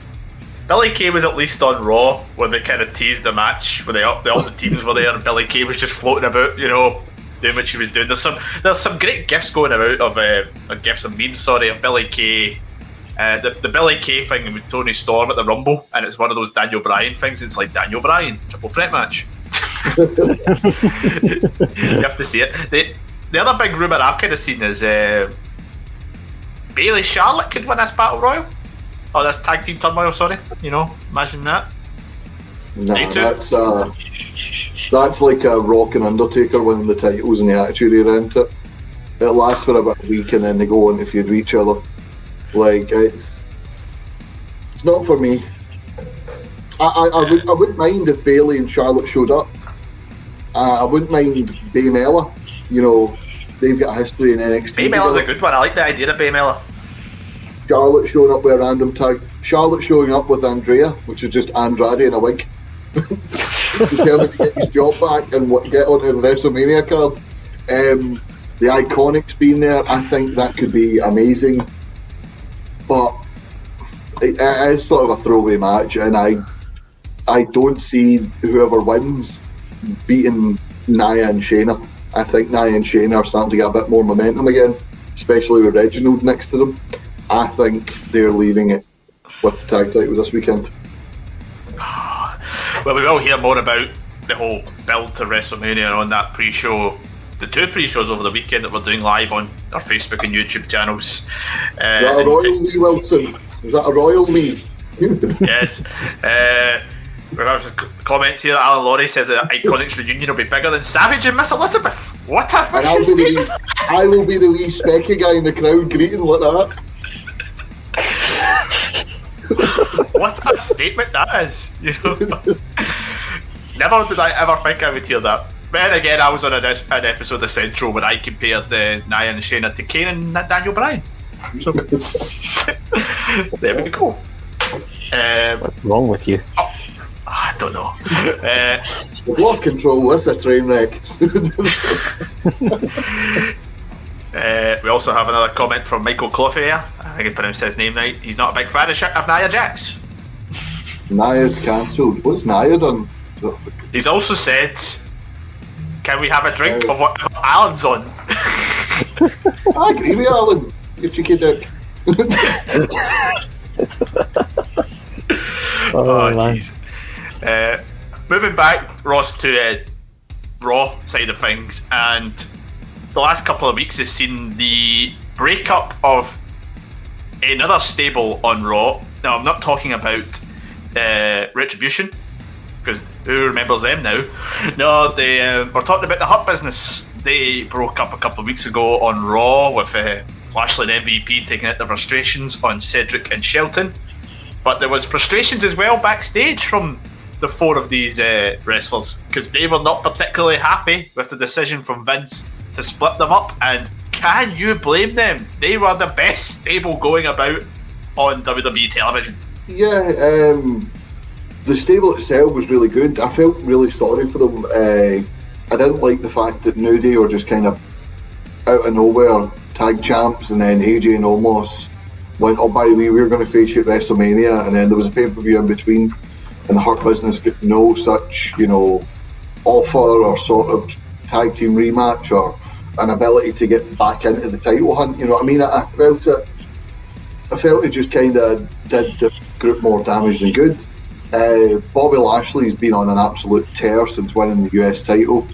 Billie Kay was at least on Raw when they kind of teased the match, where they all, the, all the teams were there, and Billie Kay was just floating about, you know, doing what she was doing. There's some there's some great gifts going about of uh, or gifs and memes, sorry, of Billie Kay. Uh, the, the Billie Kay thing with Toni Storm at the Rumble, and it's one of those Daniel Bryan things. It's like Daniel Bryan triple threat match. you have to see it. The, the other big rumor I've kind of seen is uh, Bayley Charlotte could win this battle royal. Oh, that's tag team turmoil. Sorry, you know, imagine that. Nah, that's uh, that's like a Rock and Undertaker winning the titles in the Attitude Era, isn't it? It lasts for about a week and then they go on to feud with each other. Like it's it's not for me. I, I, I, would, I wouldn't mind if Bayley and Charlotte showed up. Uh, I wouldn't mind Baymella. You know, they've got a history in NXT. Baymella's a good one. I like the idea of Baymella. Charlotte showing up with a random tag. Charlotte showing up with Andrea, which is just Andrade in a wig. Determined to get his job back and what, get onto the WrestleMania card. Um, the Iconics being there, I think that could be amazing. But it, it is sort of a throwaway match, and I, I don't see whoever wins beating Nia and Shayna. I think Nia and Shane are starting to get a bit more momentum again, especially with Reginald next to them. I think they're leaving it with the tag titles this weekend. Well, we will hear more about the whole build to WrestleMania on that pre-show, the two pre-shows over the weekend that we're doing live on our Facebook and YouTube channels. Uh, Is that a royal me, Wilson? Is that a royal me? yes. Uh, we have c- comments here. Alan Laurie says that Iconics reunion will be bigger than Savage and Miss Elizabeth. What a And I'll fucking be the statement! wee, I will be the wee specky guy in the crowd greeting like that. what a statement that is. You know, never did I ever think I would hear that. But then again, I was on an, an episode of Central where I compared uh, Nia and Shayna to Kane and Daniel Bryan. So there we go. Um, What's wrong with you? I don't know. Uh, We've lost control. This is a train wreck. uh, we also have another comment from Michael Clough here. I think I pronounced his name right. He's not a big fan of, of Nia Jax. Naya's cancelled. What's Nia done? He's also said, "Can we have a drink of whatever Alan's on?" I agree with Alan. You cheeky dick. Oh, man. jeez. Uh, moving back, Ross, to uh, Raw side of things, and the last couple of weeks has seen the breakup of another stable on Raw. Now, I'm not talking about uh, Retribution, because who remembers them now? No, they uh, we're talking about the Hurt Business. They broke up a couple of weeks ago on Raw with uh, Lashley and MVP taking out the frustrations on Cedric and Shelton. But there was frustrations as well backstage from the four of these uh, wrestlers because they were not particularly happy with the decision from Vince to split them up. And can you blame them? They were the best stable going about on WWE television. Yeah, um, the stable itself was really good. I felt really sorry for them. Uh, I didn't like the fact that New Day were just kind of out of nowhere tag champs, and then AJ and Omos went, "Oh, by the way, we were going to face you at WrestleMania," and then there was a pay per view in between, and the Hurt Business get no such, you know, offer or sort of tag team rematch or an ability to get back into the title hunt. You know what I mean? I, I felt it. I felt it just kind of did the group more damage than good. Uh, Bobby Lashley's been on an absolute tear since winning the US title.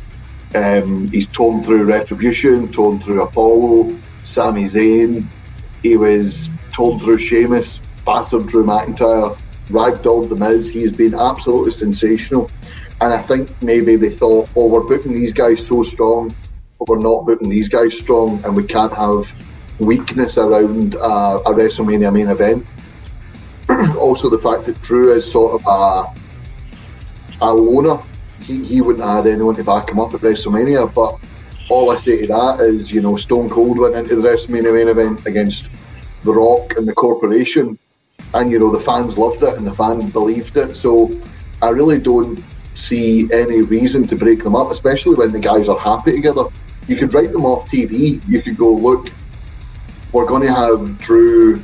Um, he's torn through Retribution, torn through Apollo, Sami Zayn. He was torn through Sheamus, battered Drew McIntyre, ragdolled The Miz. He's been absolutely sensational. And I think maybe they thought, oh, we're booking these guys so strong, but we're not booking these guys strong, and we can't have weakness around uh, a WrestleMania main event. also, the fact that Drew is sort of a, a loner, he, he wouldn't have had anyone to back him up at WrestleMania. But all I say to that is, you know, Stone Cold went into the WrestleMania main event against The Rock and the Corporation, and you know the fans loved it and the fans believed it. So I really don't see any reason to break them up, especially when the guys are happy together. You could write them off TV. You could go, look, we're going to have Drew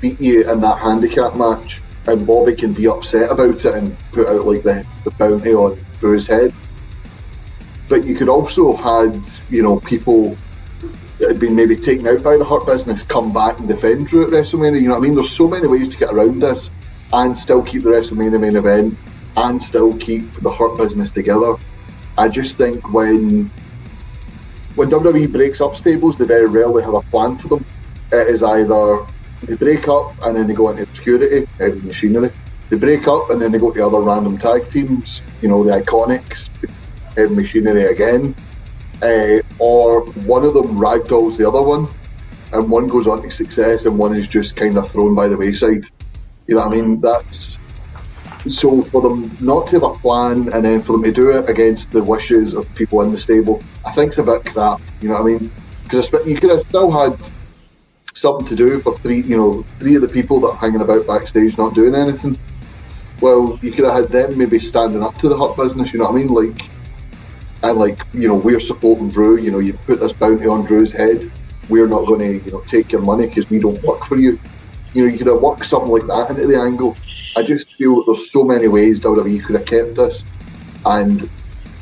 beat you in that handicap match, and Bobby can be upset about it and put out like the, the bounty on Drew's head. But you could also had you know people that had been maybe taken out by the Hurt Business come back and defend Drew at WrestleMania. You know what I mean? There's so many ways to get around this and still keep the WrestleMania main event and still keep the Hurt Business together. I just think when when WWE breaks up stables, they very rarely have a plan for them. It is either they break up and then they go into obscurity, heavy machinery. They break up and then they go to other random tag teams, you know, the Iconics, heavy machinery again. Uh, or one of them ragdolls the other one, and one goes on to success and one is just kind of thrown by the wayside. You know what I mean? That's so for them not to have a plan and then for them to do it against the wishes of people in the stable, I think it's a bit crap. You know what I mean? Because you could have still had something to do for three, you know, three of the people that are hanging about backstage not doing anything. Well, you could have had them maybe standing up to the Hurt Business. You know what I mean? Like, like, you know, we're supporting Drew. You know, you put this bounty on Drew's head. We're not going to, you know, take your money because we don't work for you. You know, you could have worked something like that into the angle. I just feel that there's so many ways WWE could have kept this. And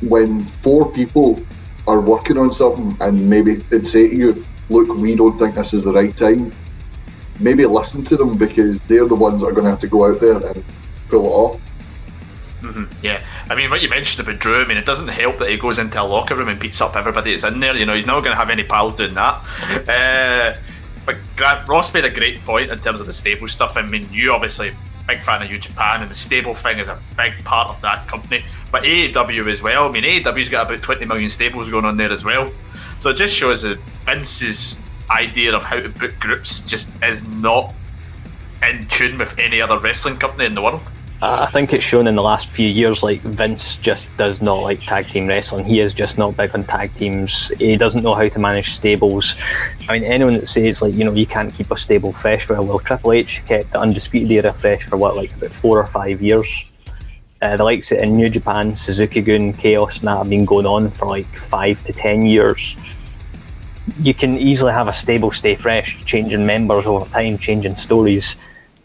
when four people are working on something and maybe they'd say to you, look, we don't think this is the right time, maybe listen to them because they're the ones that are going to have to go out there and pull it off. Mm-hmm. Yeah, I mean, what you mentioned about Drew, I mean, it doesn't help that he goes into a locker room and beats up everybody that's in there. You know, he's not going to have any pals doing that. Uh, but Grant Ross made a great point in terms of the stable stuff. I mean, you obviously big fan of New Japan, and the stable thing is a big part of that company. But AEW as well. I mean, AEW's got about 20 million stables going on there as well. So it just shows that Vince's idea of how to book groups just is not in tune with any other wrestling company in the world. I think it's shown in the last few years like Vince just does not like tag team wrestling. He is just not big on tag teams. He doesn't know how to manage stables. I mean, anyone that says like you know you can't keep a stable fresh a well, Triple H kept the Undisputed Era fresh for what like about four or five years. Uh, the likes of in New Japan, Suzuki Gun, Chaos, and that have been going on for like five to ten years. You can easily have a stable stay fresh, changing members over time, changing stories,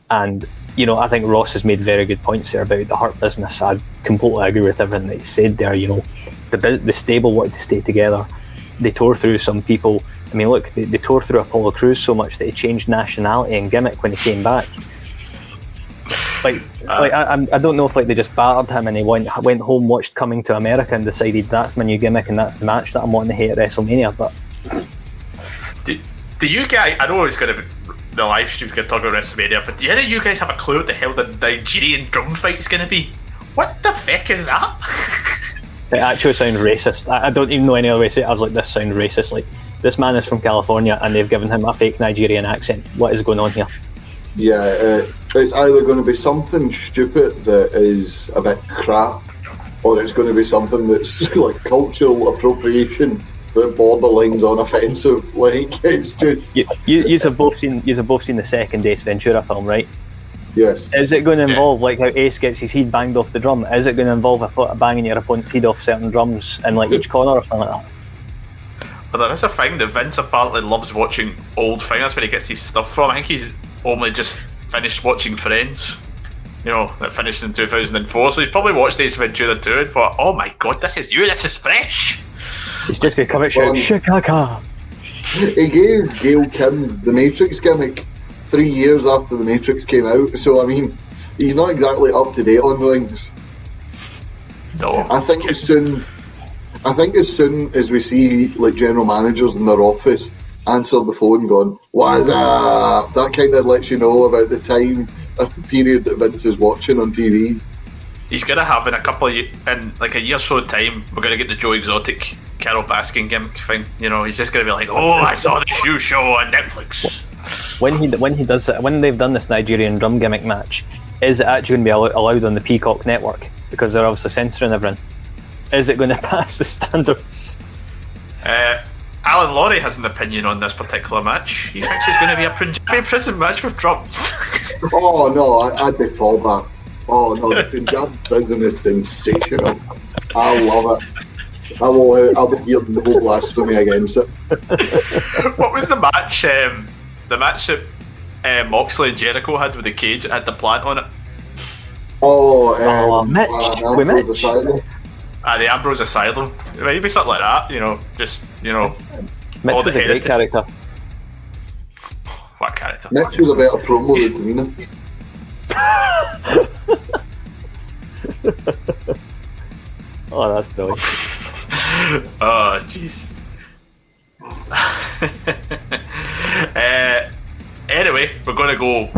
and you know, I think Ross has made very good points there about the Hurt business. I completely agree with everything that he said there. You know, the the stable wanted to stay together. They tore through some people. I mean, look, they, they tore through Apollo Crews so much that he changed nationality and gimmick when he came back. Like, uh, like I, I don't know if like they just battered him and he went went home, watched Coming to America, and decided that's my new gimmick and that's the match that I'm wanting to hate at WrestleMania. But do, do you guys? I know it's going to be the live stream's going to talk about WrestleMania, but do you think you guys have a clue what the hell the Nigerian drum fight's going to be? What the fuck is that? it actually sounds racist. I, I, don't even know any other way to say it. I was like, this sounds racist. Like, this man is from California and they've given him a fake Nigerian accent. What is going on here? Yeah, uh, it's either going to be something stupid that is a bit crap, or it's going to be something that's like cultural appropriation the borderlines on offensive. Like it's just you, you, you have both seen you have both seen the second Ace Ventura film, right? Yes. Is it going to involve like how Ace gets his head banged off the drum? Is it going to involve a banging your opponent's head off certain drums in like each corner or something like that? But there is a thing that Vince apparently loves watching old things. That's where he gets his stuff from. I think he's only just finished watching Friends. You know, that finished in 2004. So he's probably watched Ace Ventura 2 and thought, oh my god, this is you, this is fresh. It's just going to come out shouting, Chicago. He gave Gail Kim the Matrix gimmick three years after the Matrix came out, so I mean, he's not exactly up to date on things. No. I think as soon, I think as soon as we see like general managers in their office answer the phone, going, "What is that?" That kind of lets you know about the time period that Vince is watching on TV. He's gonna have in a couple of in like a year or so time. We're gonna get the Joe Exotic Carole Baskin gimmick thing. You know, he's just going to be like, "Oh, I saw the shoe show on Netflix." When he when he does when they've done this Nigerian drum gimmick match, is it actually going to be allowed on the Peacock network because they're obviously censoring everything? Is it going to pass the standards? Uh, Alan Laurie has an opinion on this particular match. He thinks it's going to be a Punjabi prison match with drums. oh no, I, I'd be for that. Oh no, the Punjabi prison is sensational. I love it. I will. I will hear no blasphemy against it. what was the match? Um, the match that uh, Moxley and Jericho had with the cage had the plant on it. Oh, um, oh Mitch, uh, we Mitch. Asylum. Ah, the Ambrose Asylum. Maybe something like that. You know, just you know. Mitch was a great character. What character? Mitch was a better promo than Tamina. oh, that's brilliant. oh, jeez. uh, anyway, we're going to go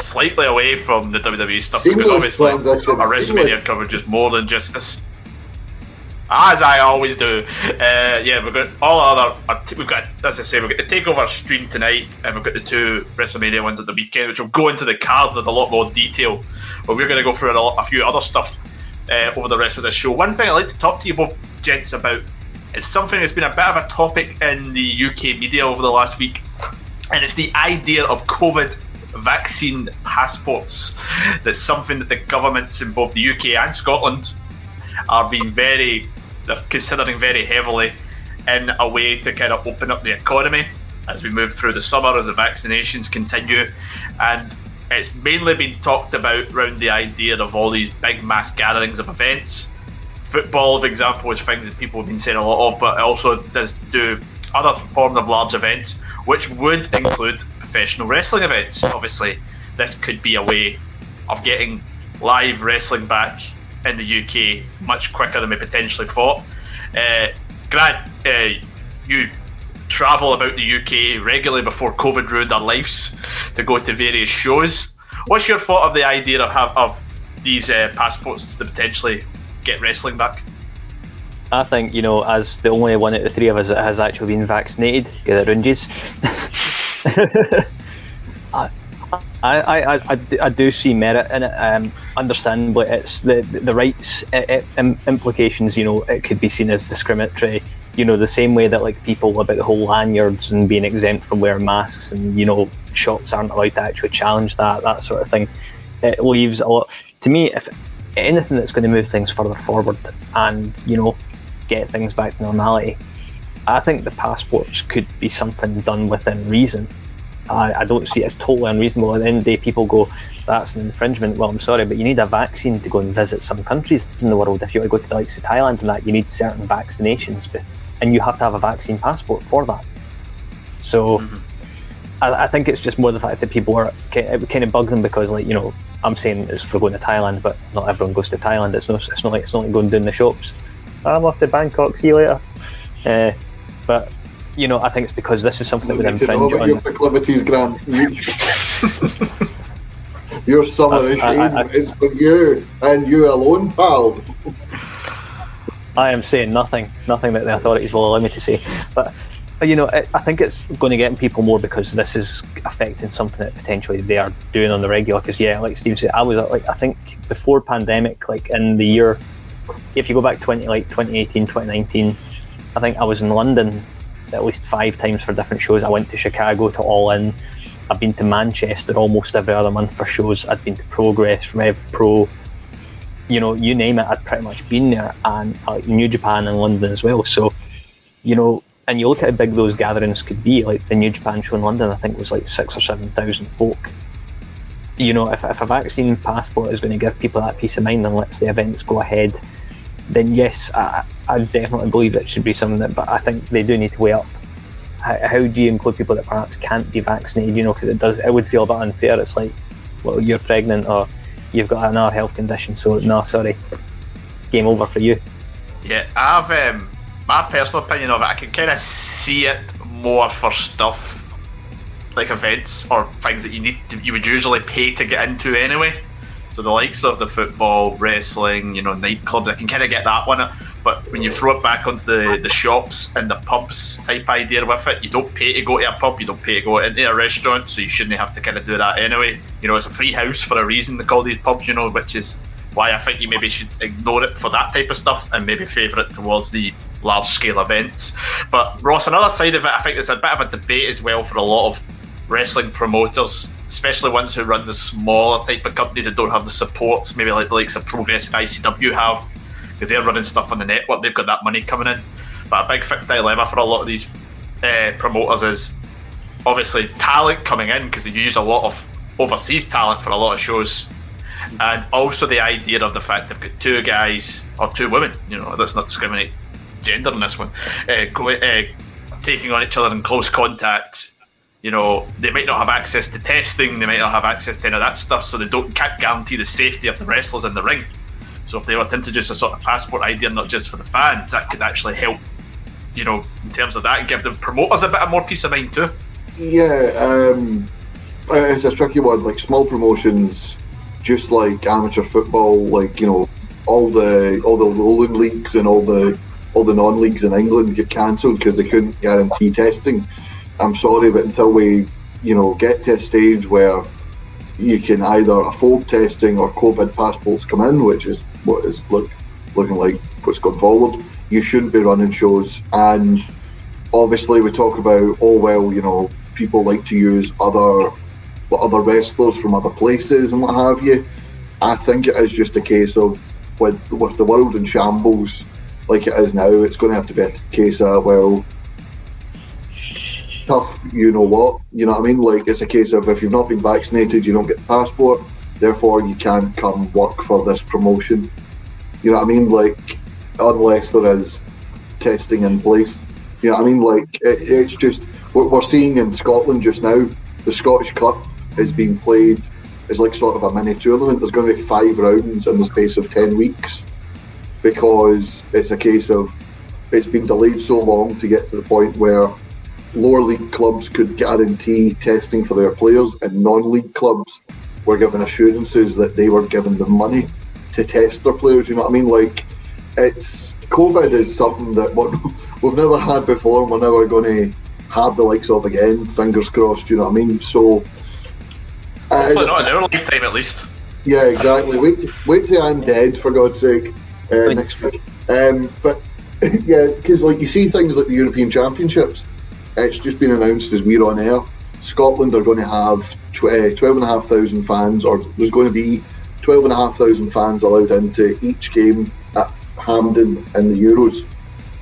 slightly away from the WWE stuff Seamless because obviously our WrestleMania coverage is more than just this. As I always do, uh, yeah, we've got all other. We've got, as I say, we've got the takeover stream tonight, and we've got the two WrestleMania ones at the weekend, which will go into the cards in a lot more detail. But we're going to go through a, lot, a few other stuff uh, over the rest of the show. One thing I'd like to talk to you both, gents, about It's something that's been a bit of a topic in the UK media over the last week, and it's the idea of COVID vaccine passports. That's something that the governments in both the UK and Scotland are being very, they're considering very heavily in a way to kind of open up the economy as we move through the summer, as the vaccinations continue. And it's mainly been talked about around the idea of all these big mass gatherings of events. Football, for example, is things that people have been saying a lot of, but it also does do other forms of large events, which would include professional wrestling events. Obviously, this could be a way of getting live wrestling back in the UK much quicker than we potentially thought. Uh, Grant, uh, you travel about the UK regularly before COVID ruined our lives to go to various shows. What's your thought of the idea of have, of these uh, passports to potentially get wrestling back? I think you know, as the only one out of the three of us that has actually been vaccinated, get the runges. I, I, I, I, do see merit in it. Um, understandably, it's the the rights implications. You know, it could be seen as discriminatory. You know, the same way that like people about the whole lanyards and being exempt from wearing masks, and you know, shops aren't allowed to actually challenge that that sort of thing. It leaves a lot. To me, if anything that's going to move things further forward and you know get things back to normality, I think the passports could be something done within reason. I, I don't see it as totally unreasonable. At the end of the day, people go, that's an infringement. Well, I'm sorry, but you need a vaccine to go and visit some countries in the world. If you want to go to the likes of Thailand and that, you need certain vaccinations, and you have to have a vaccine passport for that. So mm-hmm. I, I, think it's just more the fact that people are, it kind of bugs them because, like, you know, I'm saying it's for going to Thailand, but not everyone goes to Thailand. It's not, it's not like it's not like going down the shops. I'm off to Bangkok. See you later. Uh, but you know, I think it's because this is something that would infringe on your proclivities, Grant. You, your summer is for you and you alone, pal. I am saying nothing, nothing that the authorities will allow me to say. But you know, I think it's going to get people more because this is affecting something that potentially they are doing on the regular. Because yeah, like Steve said, I was like, I think before pandemic, like in the year, if you go back twenty, like 2018, 2019, I think I was in London at least five times for different shows. I went to Chicago to All In. I've been to Manchester almost every other month for shows. I've been to Progress, Rev Pro, you know, you name it. I'd pretty much been there, and uh, New Japan and London as well. So, you know, and you look at how big those gatherings could be. Like the New Japan show in London, I think was like six or seven thousand folk. You know, if, if a vaccine passport is going to give people that peace of mind and lets the events go ahead, then yes, I, I definitely believe it should be something that, but I think they do need to weigh up. How, how do you include people that perhaps can't be vaccinated? You know, because it does, it would feel a bit unfair. It's like, well, you're pregnant or you've got another health condition, so no, sorry, game over for you. Yeah, I've um, my personal opinion of it. I can kind of see it more for stuff like events or things that you need to, you would usually pay to get into anyway. So the likes of the football, wrestling, you know, nightclubs, I can kind of get that one. But when you throw it back onto the, the shops and the pubs type idea with it, you don't pay to go to a pub, you don't pay to go into a restaurant, so you shouldn't have to kind of do that anyway. You know, it's a free house for a reason they call these pubs, you know, which is why I think you maybe should ignore it for that type of stuff and maybe favour it towards the large scale events. But Ross, another side of it, I think there's a bit of a debate as well for a lot of wrestling promoters especially ones who run the smaller type of companies that don't have the supports, maybe like the likes of Progress and ICW have, because they're running stuff on the network, they've got that money coming in. But a big dilemma for a lot of these uh, promoters is obviously talent coming in because you use a lot of overseas talent for a lot of shows. And also the idea of the fact they've got two guys or two women, you know, let's not discriminate gender in this one, uh, go, uh, taking on each other in close contact you know, they might not have access to testing, they might not have access to any of that stuff, so they don't can't guarantee the safety of the wrestlers in the ring. So if they were to introduce a sort of passport idea, not just for the fans, that could actually help, you know, in terms of that, and give the promoters a bit of more peace of mind too. Yeah, um, it's a tricky one. Like small promotions, just like amateur football, like you know, all the all the leagues and all the all the non leagues in England get cancelled because they couldn't guarantee testing. I'm sorry, but until we, you know, get to a stage where you can either afford testing or COVID passports come in, which is what is look, looking like what's going forward, you shouldn't be running shows. And obviously, we talk about, oh well, you know, people like to use other other wrestlers from other places and what have you. I think it is just a case of with with the world in shambles like it is now, it's going to have to be a case of well, tough, you know what. You know what I mean? Like it's a case of if you've not been vaccinated, you don't get the passport. Therefore, you can't come work for this promotion. You know what I mean? Like unless there is testing in place. You know what I mean? Like it, it's just what we're seeing in Scotland just now. The Scottish Cup is being played It's like sort of a mini tournament. There's going to be five rounds in the space of ten weeks because it's a case of it's been delayed so long to get to the point where lower league clubs could guarantee testing for their players, and non-league clubs were given assurances that they were given the money to test their players. You know what I mean? Like, it's COVID is something that we've never had before. And we're never going to have the likes of again. Fingers crossed. You know what I mean? So, Uh, Hopefully not in our lifetime, at least. Yeah, exactly. Wait, wait till I'm dead, for God's sake, uh, next week. Um, but yeah, because like you see things like the European Championships, it's just been announced as we're on air. Scotland are going to have tw- uh, 12,500 fans, or there's going to be 12,500 fans allowed into each game at Hampden in the Euros.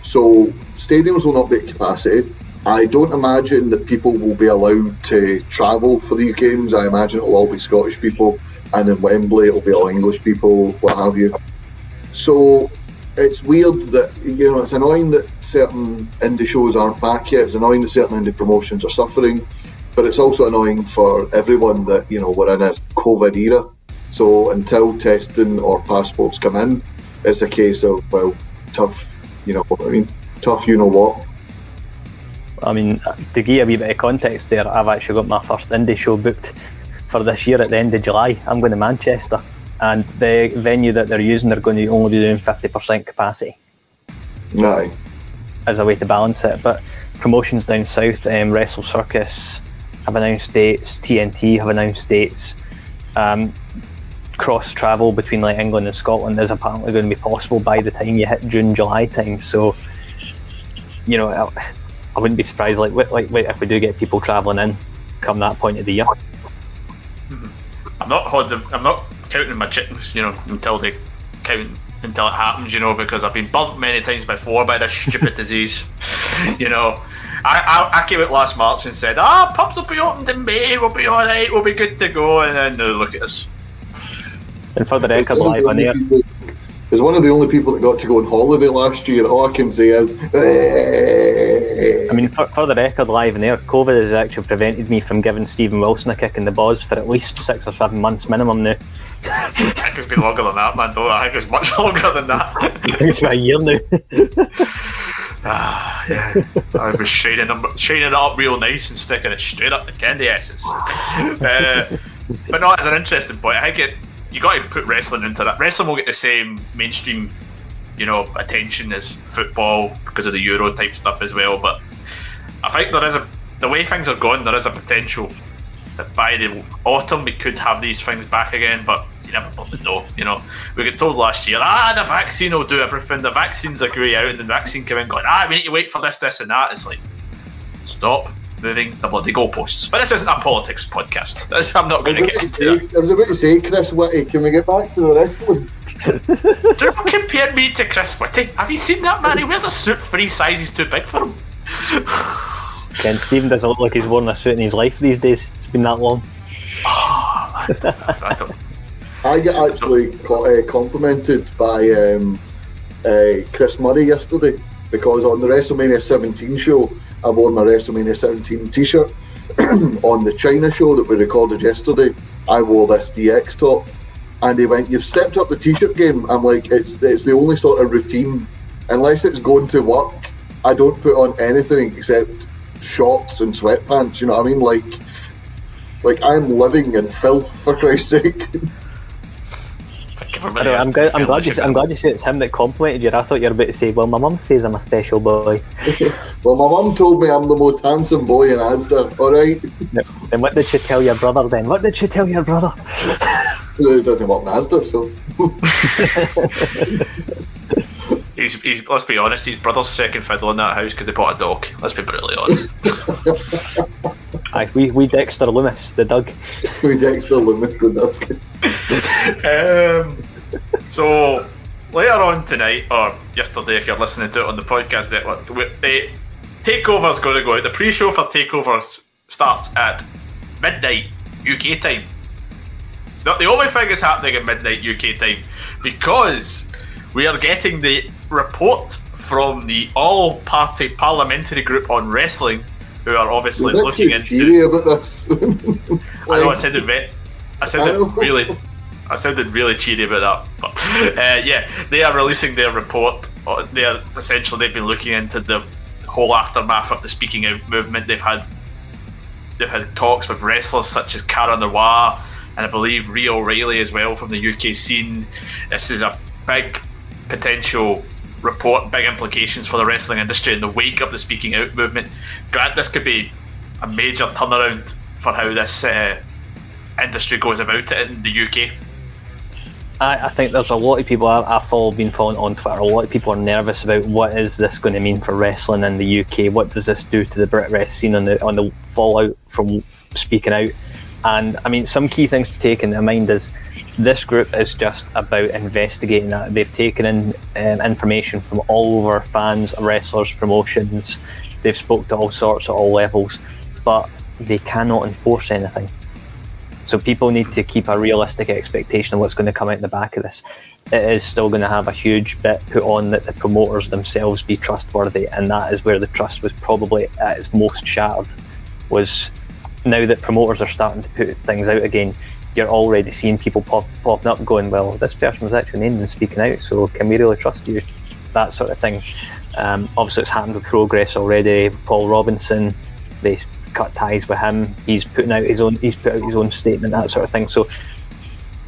So stadiums will not be at capacity. I don't imagine that people will be allowed to travel for these games. I imagine it'll all be Scottish people, and in Wembley it'll be all English people, what have you. So it's weird that you know it's annoying that certain indie shows aren't back yet. It's annoying that certain indie promotions are suffering, but it's also annoying for everyone that you know we're in a COVID era. So until testing or passports come in, it's a case of well, tough. You know what I mean? Tough. You know what? I mean, to give you a wee bit of context there, I've actually got my first indie show booked for this year at the end of July. I'm going to Manchester, and the venue that they're using, they're going to only be doing 50% capacity No. as a way to balance it. But promotions down south, um, Wrestle Circus have announced dates, TNT have announced dates. Um, cross travel between like England and Scotland is apparently going to be possible by the time you hit June, July time. So, you know, I, I wouldn't be surprised like wi- like wait, if we do get people travelling in come that point of the year. I'm not holding, I'm not counting my chickens, you know, until they count until it happens, you know, because I've been burnt many times before by this stupid disease. You know, I, I I came out last March and said, ah, pubs will be opened in May, we'll be all right, we'll be good to go, and then now look at us. And for the It's record, one of live on only air. People- As one of the only people that got to go on holiday last year, all I can say is. I mean, for, for the record, live on air, COVID has actually prevented me from giving Stephen Wilson a kick in the balls for at least six or seven months minimum now. I think it's been longer than that, man. Though I think it's much longer than that. I think it's about a year now. Ah, yeah. I was shining them, shining it up real nice and sticking it straight up the candy essence. Uh, but no, it's an interesting point. I think it, you got to put wrestling into that. Wrestling will get the same mainstream, you know, attention as football because of the Euro type stuff as well. But I think there is a the way things are going, there is a potential that by the autumn we could have these things back again. But you never know. You know, we got told last year, ah, the vaccine will do everything. The vaccine's a out, and the vaccine came in going, ah, we need to wait for this, this, and that. It's like, stop moving the bloody goalposts. But this isn't a politics podcast. This- I'm not going to get about to into that. I was about to say, Chris Whitty, can we get back to the wrestling? Don't compare me to Chris Whitty. Have you seen that man? He wears a suit three sizes too big for him. Ken Stephen doesn't look like he's worn a suit in his life these days. It's been that long. I don't. I get actually co- uh, complimented by um, uh, Chris Murray yesterday because on the WrestleMania 17 show, I wore my WrestleMania 17 t shirt. on the China show that we recorded yesterday, I wore this DX top. And he went, You've stepped up the t shirt game. I'm like, it's, it's the only sort of routine. Unless it's going to work, I don't put on anything except shorts and sweatpants. You know what I mean? Like, like I'm living in filth for Christ's sake. Thank know, I'm, glad, I'm, glad you, I'm glad you said it's him that complimented you. I thought you were about to say, well, my mum says I'm a special boy. well, my mum told me I'm the most handsome boy in Asda. All right, Then what did she tell your brother then? What did she tell your brother? he doesn't work in Asda, so He's, he's, let's be honest, his brother's second fiddle in that house because they bought a dog. Let's be brutally honest. Aye, we, we Dexter Lumis, the Doug. we Dexter Lumis the Doug. um, so later on tonight, or yesterday, if you're listening to it on the podcast network, we- the takeover's going to go out. The pre-show for takeover s- starts at midnight UK time. Not the only thing is happening at midnight UK time because we are getting the report from the all-party parliamentary group on wrestling, who are obviously You're looking into. about this. I know I sounded ve- I sounded I really, I sounded really cheery about that. But uh, yeah, they are releasing their report. Uh, They are essentially they've been looking into the whole aftermath of the speaking out movement. They've had they've had talks with wrestlers such as Cara Noir and I believe Rhia O'Reilly as well from the UK scene. This is a big potential report, big implications for the wrestling industry in the wake of the speaking out movement. Grant, this could be a major turnaround for how this uh, industry goes about it in the UK? I, I think there's a lot of people I, have follow, been following on Twitter. A lot of people are nervous about what is this going to mean for wrestling in the UK. What does this do to the BritWres scene on the on the fallout from speaking out? And I mean, some key things to take into mind is this group is just about investigating that. They've taken in um, information from all over fans, wrestlers, promotions. They've spoke to all sorts at all levels, but they cannot enforce anything. So people need to keep a realistic expectation of what's going to come out the back of this. It is still going to have a huge bit put on that the promoters themselves be trustworthy, and that is where the trust was probably at its most shattered. Was now that promoters are starting to put things out again, you're already seeing people pop, popping up going, well, this person was actually named and speaking out, so can we really trust you? That sort of thing. Um, obviously, it's happened with Progress already. Paul Robinson, they cut ties with him. He's putting out his own. He's put out his own statement, that sort of thing. So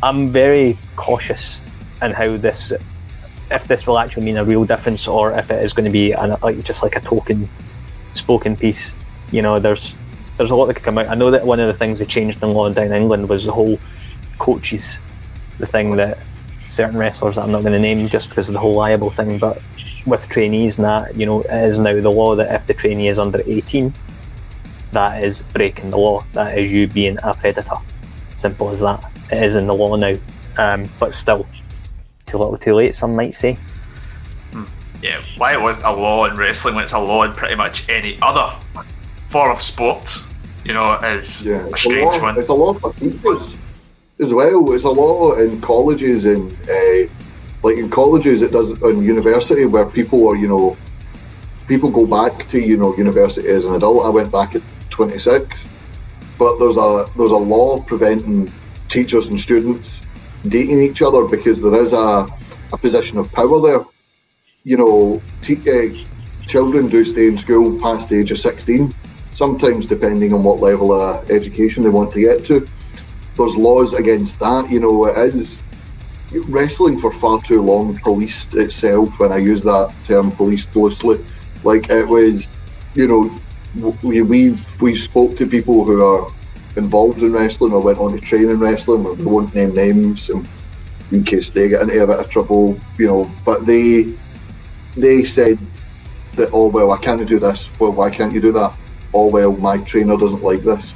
I'm very cautious in how this, if this will actually mean a real difference, or if it is going to be an, like just like a token spoken piece. You know, there's there's a lot that could come out. I know that one of the things they changed in law down in England was the whole coaches, the thing that certain wrestlers that I'm not going to name just because of the whole liable thing, but with trainees and that, you know, it is now the law that if the trainee is under 18, that is breaking the law. That is you being a predator. Simple as that. It is in the law now. Um, but still, too little too late, some might say. Hmm. Yeah, why it wasn't a law in wrestling when it's a law in pretty much any other form of sport, you know, is Yeah, a it's a strange one. It's a law for teachers as well. It's a law in colleges and uh, like in colleges, it does in university where people are, you know, people go back to you know university as an adult. I went back at 26, but there's a there's a law preventing teachers and students dating each other because there is a, a position of power there. You know, te- uh, children do stay in school past the age of 16 sometimes depending on what level of education they want to get to. There's laws against that. You know, it is wrestling for far too long policed itself, and I use that term policed loosely. Like it was, you know, we, we've we spoke to people who are involved in wrestling or went on to train in wrestling. We won't name names in, case they get into a bit of trouble, you know. But they they said that oh well, I can't do this. Well, why can't you do that? Oh well, my trainer doesn't like this.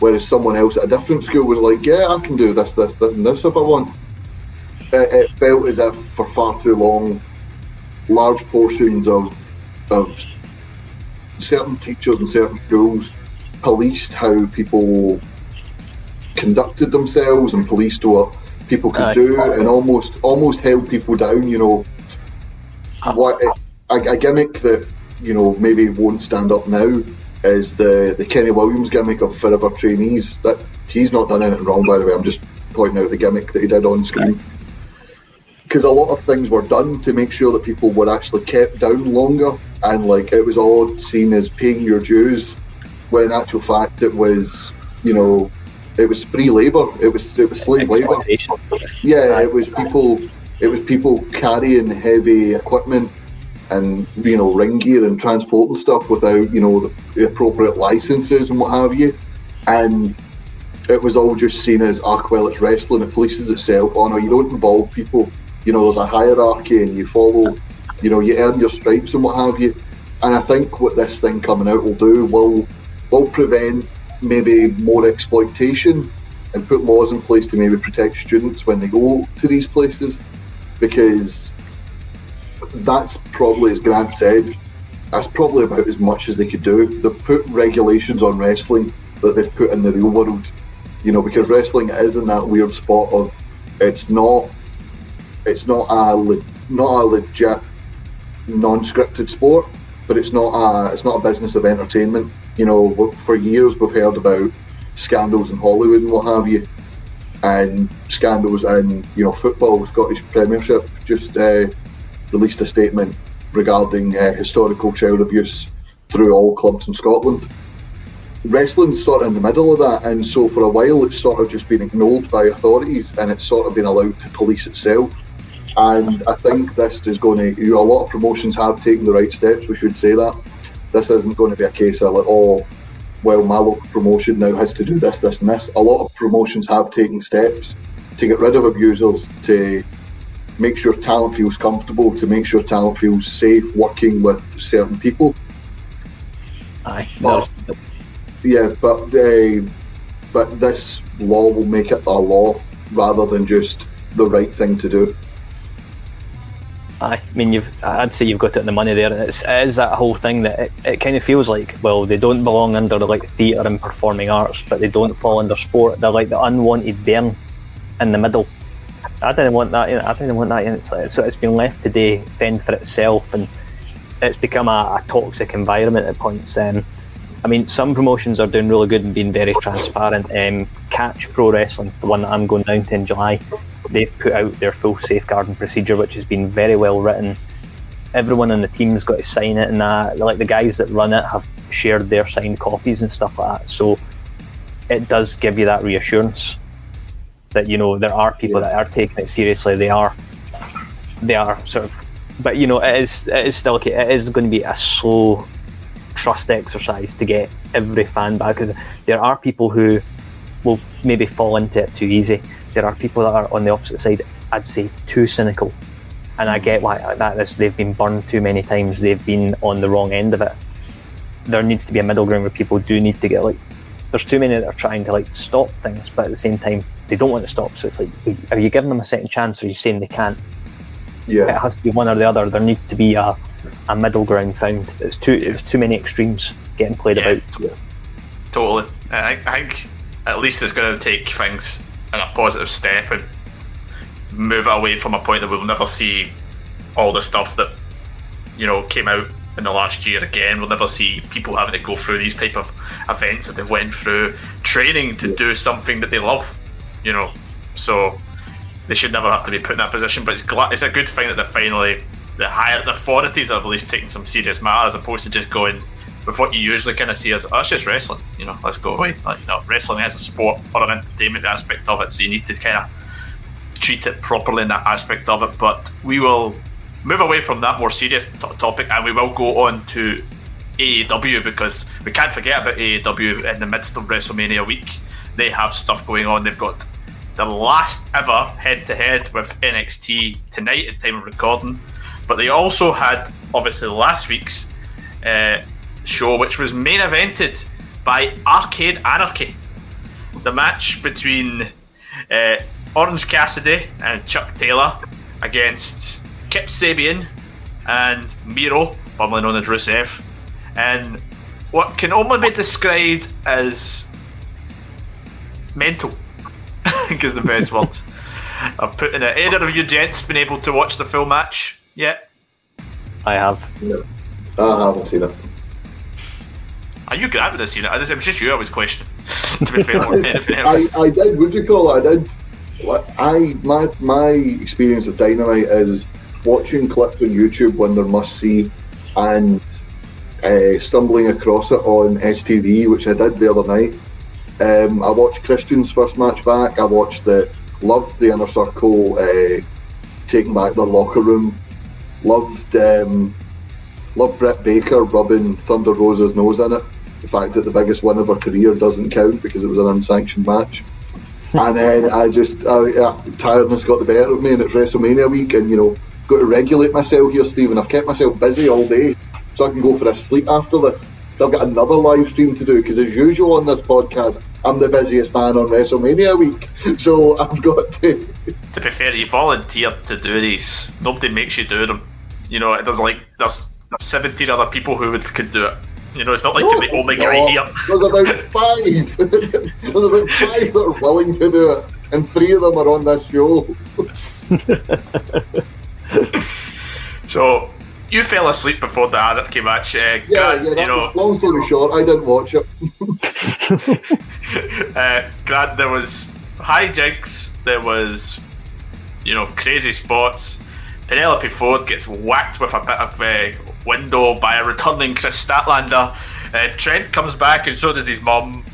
Whereas someone else at a different school was like, yeah, I can do this, this, this, and this if I want. It, it felt as if for far too long, large portions of of certain teachers and certain schools policed how people conducted themselves and policed what people could Aye. do, and almost almost held people down. You know, what a, a gimmick that you know maybe won't stand up now is the the Kenny Williams gimmick of forever trainees. That he's not done anything wrong, by the way. I'm just pointing out the gimmick that he did on screen. Because a lot of things were done to make sure that people were actually kept down longer, and like it was all seen as paying your dues, when in actual fact it was, you know, it was free labour. It was it was slave labour. Yeah, it was people. It was people carrying heavy equipment and you know ring gear and transporting stuff without you know the, appropriate licenses and what have you, and it was all just seen as ah well it's wrestling it polices itself. Oh no, you don't involve people. You know there's a hierarchy and you follow. You know you earn your stripes and what have you. And I think what this thing coming out will do will will prevent maybe more exploitation and put laws in place to maybe protect students when they go to these places because that's probably as Grant said that's probably about as much as they could do. They've put regulations on wrestling that they've put in the real world you know because wrestling is in that weird spot of it's not it's not a le- not a legit non-scripted sport but it's not a it's not a business of entertainment. You know for years we've heard about scandals in Hollywood and what have you and scandals in you know football Scottish Premiership just uh, released a statement regarding uh, historical child abuse through all clubs in Scotland. Wrestling's sort of in the middle of that and so for a while it's sort of just been ignored by authorities and it's sort of been allowed to police itself. And I think this is going to you know, a lot of promotions have taken the right steps we should say that. This isn't going to be a case of like oh well, my local promotion now has to do this, this, and this. A lot of promotions have taken steps to get rid of abusers, to make sure talent feels comfortable, to make sure talent feels safe working with certain people. Aye. But, yeah, but uh, but this law will make it a law rather than just the right thing to do. Aye, I mean, you've. I'd say you've got it in the money there. It's, it is that whole thing that it, it kind of feels like. Well, they don't belong under like theatre and performing arts, but they don't fall under sport. They're like the unwanted bairn in the middle. I didn't want that. I didn't want that. It's like, so it's been left today fend for itself, and it's become a, a toxic environment at points. Um, I mean, some promotions are doing really good and being very transparent. Um, Catch Pro Wrestling, the one that I'm going down to in July, they've put out their full safeguarding procedure, which has been very well written. Everyone on the team's got to sign it, and that, like the guys that run it have shared their signed copies and stuff like that. So it does give you that reassurance that you know there are people that are taking it seriously. They are, they are sort of, but you know it is it is still it is going to be a slow trust exercise to get every fan back because there are people who will maybe fall into it too easy. There are people that are on the opposite side. I'd say too cynical, and I get why that is. They've been burned too many times. They've been on the wrong end of it. There needs to be a middle ground where people do need to get like. There's too many that are trying to like stop things, but at the same time they don't want to stop. So it's like, are you giving them a second chance, or are you saying they can't? Yeah, It has to be one or the other. There needs to be a, a middle ground found. It's too it's too many extremes getting played Yeah. about. Totally. I, I think at least it's going to take things in a positive step and move away from a point that we'll never see all the stuff that you know came out in the last year again. We'll never see people having to go through these type of events that they went through, training to do something that they love. You know, so they should never have to be put in that position. But it's gla- it's a good thing that they're finally the higher the authorities have at least taken some serious matter as opposed to just going with what you usually kind of see as oh, just wrestling. You know, let's go away. Like no, wrestling has a sport or an entertainment aspect of it, so you need to kind of treat it properly in that aspect of it. But we will move away from that more serious t- topic and we will go on to AEW because we can't forget about AEW in the midst of WrestleMania week. They have stuff going on. They've got the last ever head to head with NXT tonight at time of recording. But they also had obviously last week's uh, show, which was main evented by Arcade Anarchy. The match between uh, Orange Cassidy and Chuck Taylor against Kip Sabian and Miro, formerly known as Rusev, and what can only be described as mental. I think is the best word. I've put in it. Either of you gents been able to watch the full match yet? I have. no, I haven't seen it. Are you glad with this seen it? It was just you I was questioning. to be fair, more I, else. I did. Would you call it? I did. Like, I my my experience of Dynamite is watching clips on YouTube when they're must see, and uh, stumbling across it on STV, which I did the other night. Um, I watched Christian's first match back. I watched the loved the inner circle uh, taking back their locker room. Loved um, loved Britt Baker rubbing Thunder Rosa's nose in it. The fact that the biggest win of her career doesn't count because it was an unsanctioned match. and then I just uh, yeah, tiredness got the better of me, and it's WrestleMania week, and you know, got to regulate myself here, Stephen. I've kept myself busy all day, so I can go for a sleep after this. I've got another live stream to do because, as usual on this podcast, I'm the busiest man on WrestleMania week. So I've got to. To be fair, you volunteered to do these. Nobody makes you do them. You know, there's like there's 17 other people who would, could do it. You know, it's not like you're the only oh guy here. There's about five. There's about five that are willing to do it, and three of them are on this show. So you fell asleep before the Anarchy match. Uh, Yeah, Grant, yeah. That you know, was, long story short, I didn't watch it. uh, Grant, there was hijinks, there was, you know, crazy spots. Penelope Ford gets whacked with a bit of uh, window by a returning Kris Statlander. Uh, Trent comes back, and so does his mum.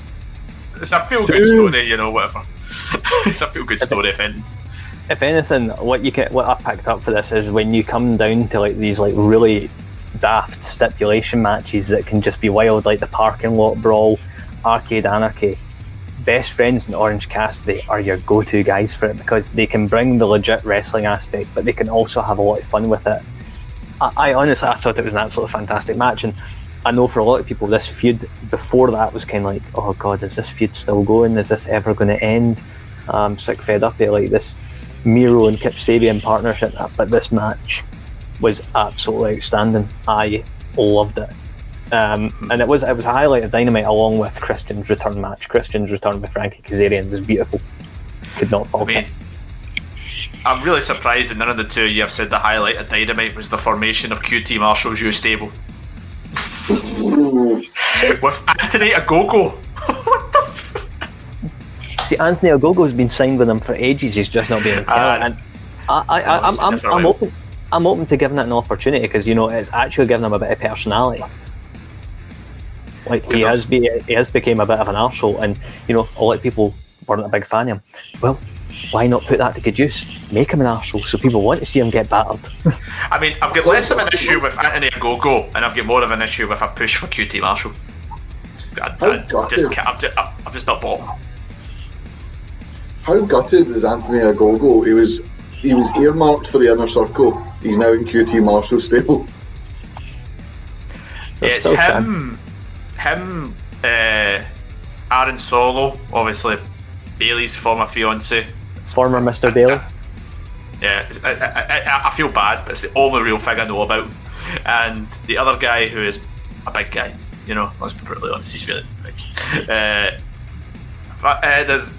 It's a feel good Sue. story, you know, whatever. it's a feel good story, if anything. If anything, what you get, what I picked up for this is when you come down to like these like really daft stipulation matches that can just be wild, like the parking lot brawl. Arcade Anarchy, best friends and Orange Cassidy are your go-to guys for it because they can bring the legit wrestling aspect, but they can also have a lot of fun with it. I, I honestly, I thought it was an absolutely fantastic match, and I know for a lot of people, this feud before that was kind of like, oh god, is this feud still going? Is this ever going to end? I'm sick fed up of like this Miro and Kip Sabian partnership, but this match was absolutely outstanding. I loved it. Um, and it was it was a highlight of Dynamite along with Christian's return match. Christian's return with Frankie Kazarian was beautiful. Could not fault I mean, it. I'm really surprised that none of the two of you have said the highlight of Dynamite was the formation of QT Marshall's U stable. With Anthony Ogogo. See, Anthony Ogogo's been signed with them for ages. He's just not being able to. Uh, And I, I, I, am I'm, I'm, I'm open. I'm open to giving that an opportunity because you know it's actually giving him a bit of personality. Like he has, be, he has become a bit of an arsehole, and you know a lot of people weren't a big fan of him. Well, why not put that to good use? Make him an arsehole so people want to see him get battered. I mean, I've got less of an issue with Anthony Ogogo, and I've got more of an issue with a push for QT Marshall. I, I, I just, I'm, just, I'm just not bought. How gutted is Anthony Ogogo? He was he was earmarked for the inner circle. He's now in QT Marshall stable. Yeah, it's still him, him, uh, Aaron Solo, obviously Bayley's former fiance. Former Mr. Bayley. Yeah, I, I, I, I feel bad, but it's the only real thing I know about him. And the other guy who is a big guy, you know, let's be brutally honest, he's really big. Uh, but uh, there's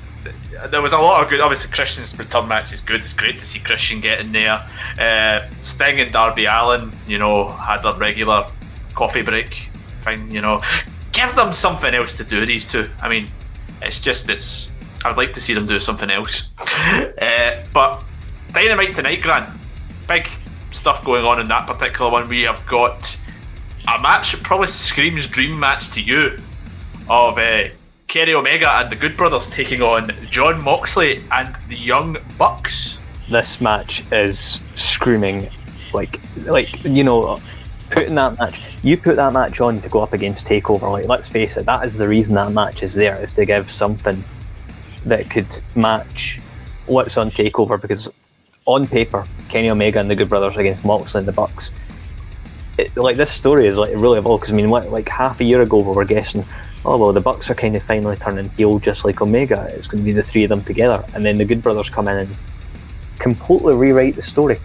there was a lot of good. Obviously, Christian's return match is good. It's great to see Christian getting there. Uh, Sting and Darby Allin, you know, had a regular coffee break. Fine, you know, give them something else to do. These two. I mean, it's just it's. I'd like to see them do something else. Uh, but Dynamite tonight, Grant. Big stuff going on in that particular one. We have got a match that probably screams dream match to you of uh, Kenny Omega and the Good Brothers taking on Jon Moxley and the Young Bucks. this match is screaming like like you know putting that match you put that match on to go up against takeover like let's face it that is the reason that match is there is to give something that could match what's on takeover because on paper kenny omega and the good brothers against moxley and the bucks it, like this story is like really evolved because i mean what, like half a year ago we were guessing oh well the bucks are kind of finally turning heel just like omega it's going to be the three of them together and then the good brothers come in and completely rewrite the story.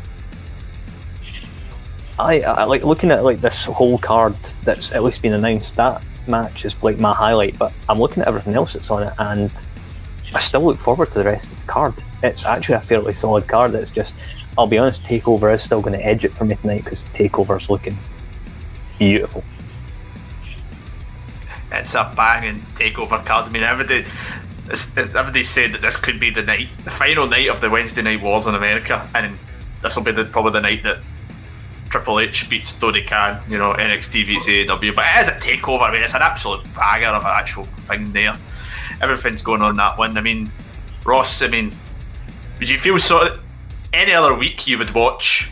I, I like looking at like this whole card that's at least been announced. That match is like my highlight, but I'm looking at everything else that's on it, and I still look forward to the rest of the card. It's actually a fairly solid card. It's just, I'll be honest, Takeover is still going to edge it for me tonight because Takeover's looking beautiful. It's a banging takeover card. I mean, everybody, everybody's saying that this could be the night, the final night of the Wednesday Night Wars in America, and this will be the, probably the night that Triple H beats Tony Khan. You know, NXT beats AEW, but it is a takeover. I mean, it's an absolute bagger of an actual thing there. Everything's going on that one. I mean, Ross. I mean, would you feel sort of any other week you would watch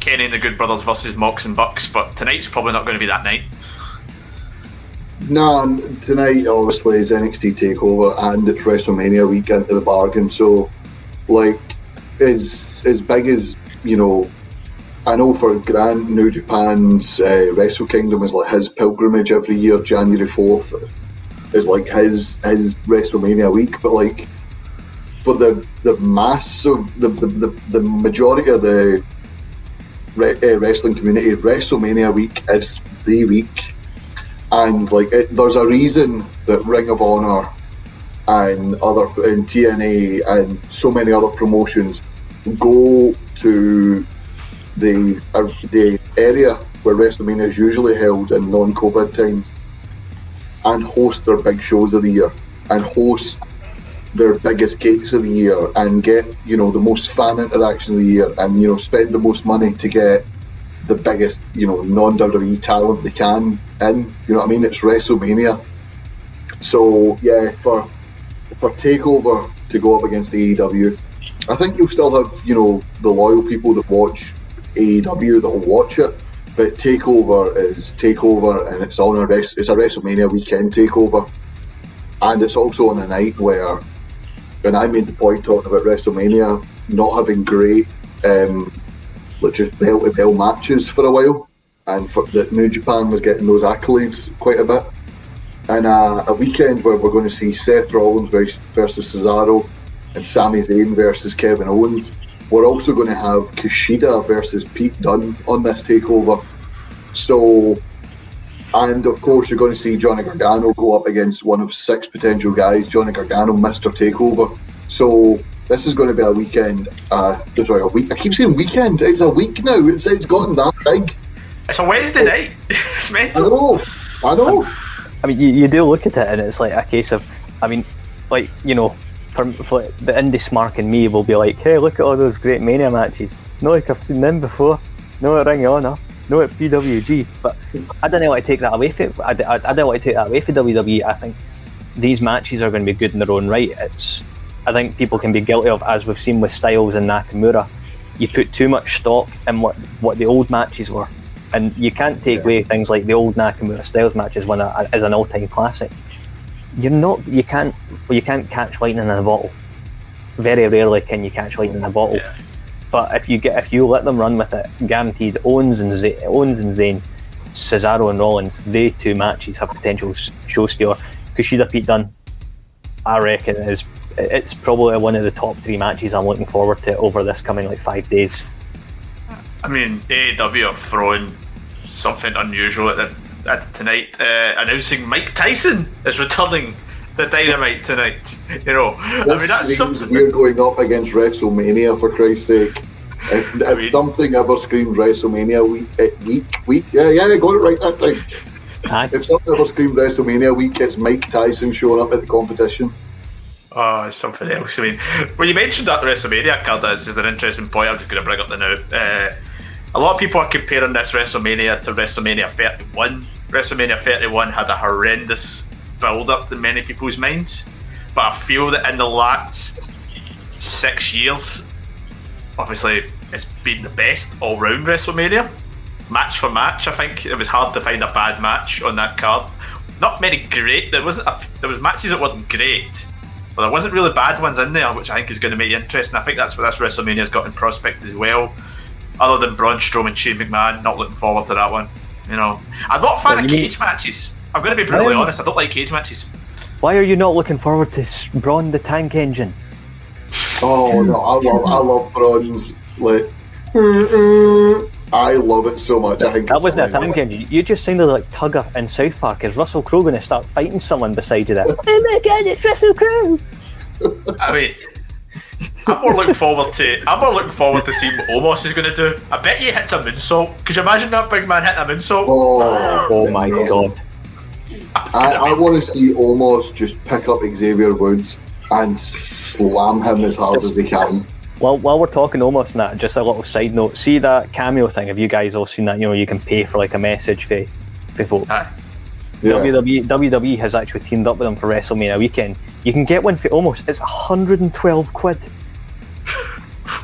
Kenny and the Good Brothers versus Mox and Bucks, but tonight's probably not going to be that night. Nah, tonight obviously is NXT Takeover and it's WrestleMania week into the bargain. So, like, as as big as you know, I know for Grand New Japan's uh, Wrestle Kingdom is like his pilgrimage every year. January fourth is like his his WrestleMania week, but like for the the mass of the the, the, the majority of the re- uh, wrestling community, WrestleMania week is the week and like it, there's a reason that Ring of Honor and other and TNA and so many other promotions go to the uh, the area where WrestleMania is usually held in non-COVID times and host their big shows of the year and host their biggest gates of the year and get you know the most fan interaction of the year and you know spend the most money to get the biggest, you know, non WWE talent they can in. You know what I mean? It's WrestleMania. So yeah, for for Takeover to go up against the AEW, I think you'll still have you know the loyal people that watch AEW that will watch it. But Takeover is Takeover, and it's on a rest. It's a WrestleMania weekend Takeover. and it's also on a night where, and I made the point talking about WrestleMania not having great, um, like just bell to bell matches for a while, and for that New Japan was getting those accolades quite a bit. And uh, a weekend where we're going to see Seth Rollins versus, Cesaro and Sami Zayn versus Kevin Owens. We're also going to have Kushida versus Pete Dunne on this takeover. So, and of course, you're going to see Johnny Gargano go up against one of six potential guys. Johnny Gargano, Mr. Takeover. So, this is going to be a weekend. Uh, sorry, a week. I keep saying weekend. It's a week now. It's, it's gotten that big. It's a Wednesday night. it's I mental. know. I know. I mean, you, you do look at it, and it's like a case of, I mean, like you know, for, for the indie smark and me will be like, hey, look at all those great Mania matches. No, like I've seen them before. No at Ring of Honor. No at PWG. But I don't want to take that away from. I, I, I don't want to take that away from WWE. I think these matches are going to be good in their own right. It's, I think people can be guilty of, as we've seen with Styles and Nakamura. You put too much stock in what what the old matches were and you can't take away things like the old Nakamura Styles matches when a, as an all-time classic. You're not, you can't, well, you can't catch lightning in a bottle. Very rarely can you catch lightning in a bottle. Yeah. But if you get, if you let them run with it, guaranteed Owens and Z- Owens and Zayn, Cesaro and Rollins, they two matches have potential show stealer. Kushida Pete Dunne, I reckon is it's probably one of the top three matches I'm looking forward to over this coming like five days. I mean, AEW have throwing something unusual at, the, at tonight, uh, announcing Mike Tyson is returning the Dynamite tonight. You know, I mean that's something. we're going up against WrestleMania for Christ's sake. If, if mean- something ever screams WrestleMania week, eh, week, week, yeah, yeah, I got it right that time. Aye. If something ever screams WrestleMania week, it's Mike Tyson showing up at the competition. Oh, it's something else. I mean, when you mentioned that WrestleMania card, this is an interesting point. I'm just going to bring up the now. Uh, a lot of people are comparing this WrestleMania to WrestleMania 31. WrestleMania 31 had a horrendous build up in many people's minds, but I feel that in the last six years, obviously, it's been the best all round WrestleMania. Match for match, I think it was hard to find a bad match on that card. Not many great. There wasn't. A, there was matches that weren't great, but there wasn't really bad ones in there, which I think is going to make it interesting. I think that's what this WrestleMania's got in prospect as well. Other than Braun Strowman, and Shane McMahon, not looking forward to that one. You know, I'm not a fan Well, of you mean- cage matches. I'm going to be brutally honest. I don't like cage matches. Why are you not looking forward to S- Braun the Tank Engine? Oh no, I love, I love Braun's like. I love it so much. I think That it's wasn't a hilarious. tank engine. You just sounded like Tugger in South Park. Is Russell Crowe going to start fighting someone beside you there? oh my god, it's Russell Crowe! I mean, I'm more looking forward to. I'm more looking forward to seeing what Omos is going to do. I bet he hits a moonsault. Could you imagine that big man hitting a moonsault? Oh, Oh my god. I, I want to see Omos just pick up Xavier Woods and slam him as hard as he can. Well, while we're talking almost that, just a little side note. See that cameo thing? Have you guys all seen that? You know, you can pay for like a message for, for folk. Aye. Yeah. WWE, WWE has actually teamed up with them for WrestleMania weekend. You can get one for Omos it's 112 quid.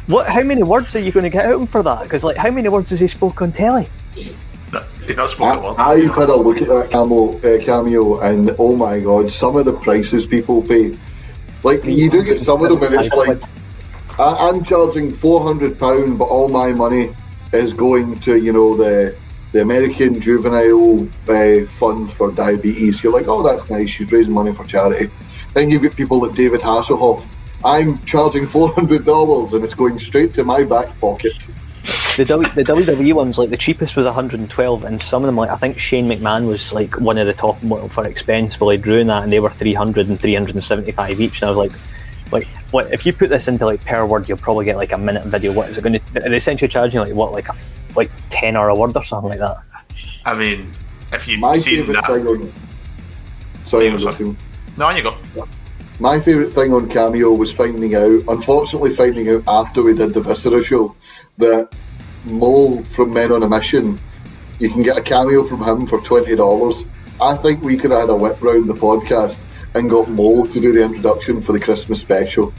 What? How many words are you going to get out of him for that? Because like, how many words has he spoke on telly? No, he's not spoken a word. I, I've had a look at that cameo, uh, cameo, and oh my god, some of the prices people pay. Like you do get some of them, and it's like I, I'm charging four hundred pound, but all my money is going to you know the the American Juvenile uh, Fund for Diabetes. You're like, oh, that's nice. She's raising money for charity. Then you get people like David Hasselhoff. I'm charging four hundred dollars, and it's going straight to my back pocket. The, w, the WWE ones, like the cheapest was 112, and some of them, like I think Shane McMahon was like one of the top for expense, but like drew in that, and they were 300 and 375 each. And I was like, like, what if you put this into like per word, you'll probably get like a minute video. What is it going to? They're essentially charging like what, like a like 10 or a word or something like that. I mean, if you've My seen favourite that, thing on sorry, Yeah, I'm just sorry. no, on you go. My favourite thing on Cameo was finding out, unfortunately, finding out after we did the Viscera show, that Mo from Men on a Mission, you can get a cameo from him for $20. I think we could have had a whip round the podcast and got Mo to do the introduction for the Christmas special.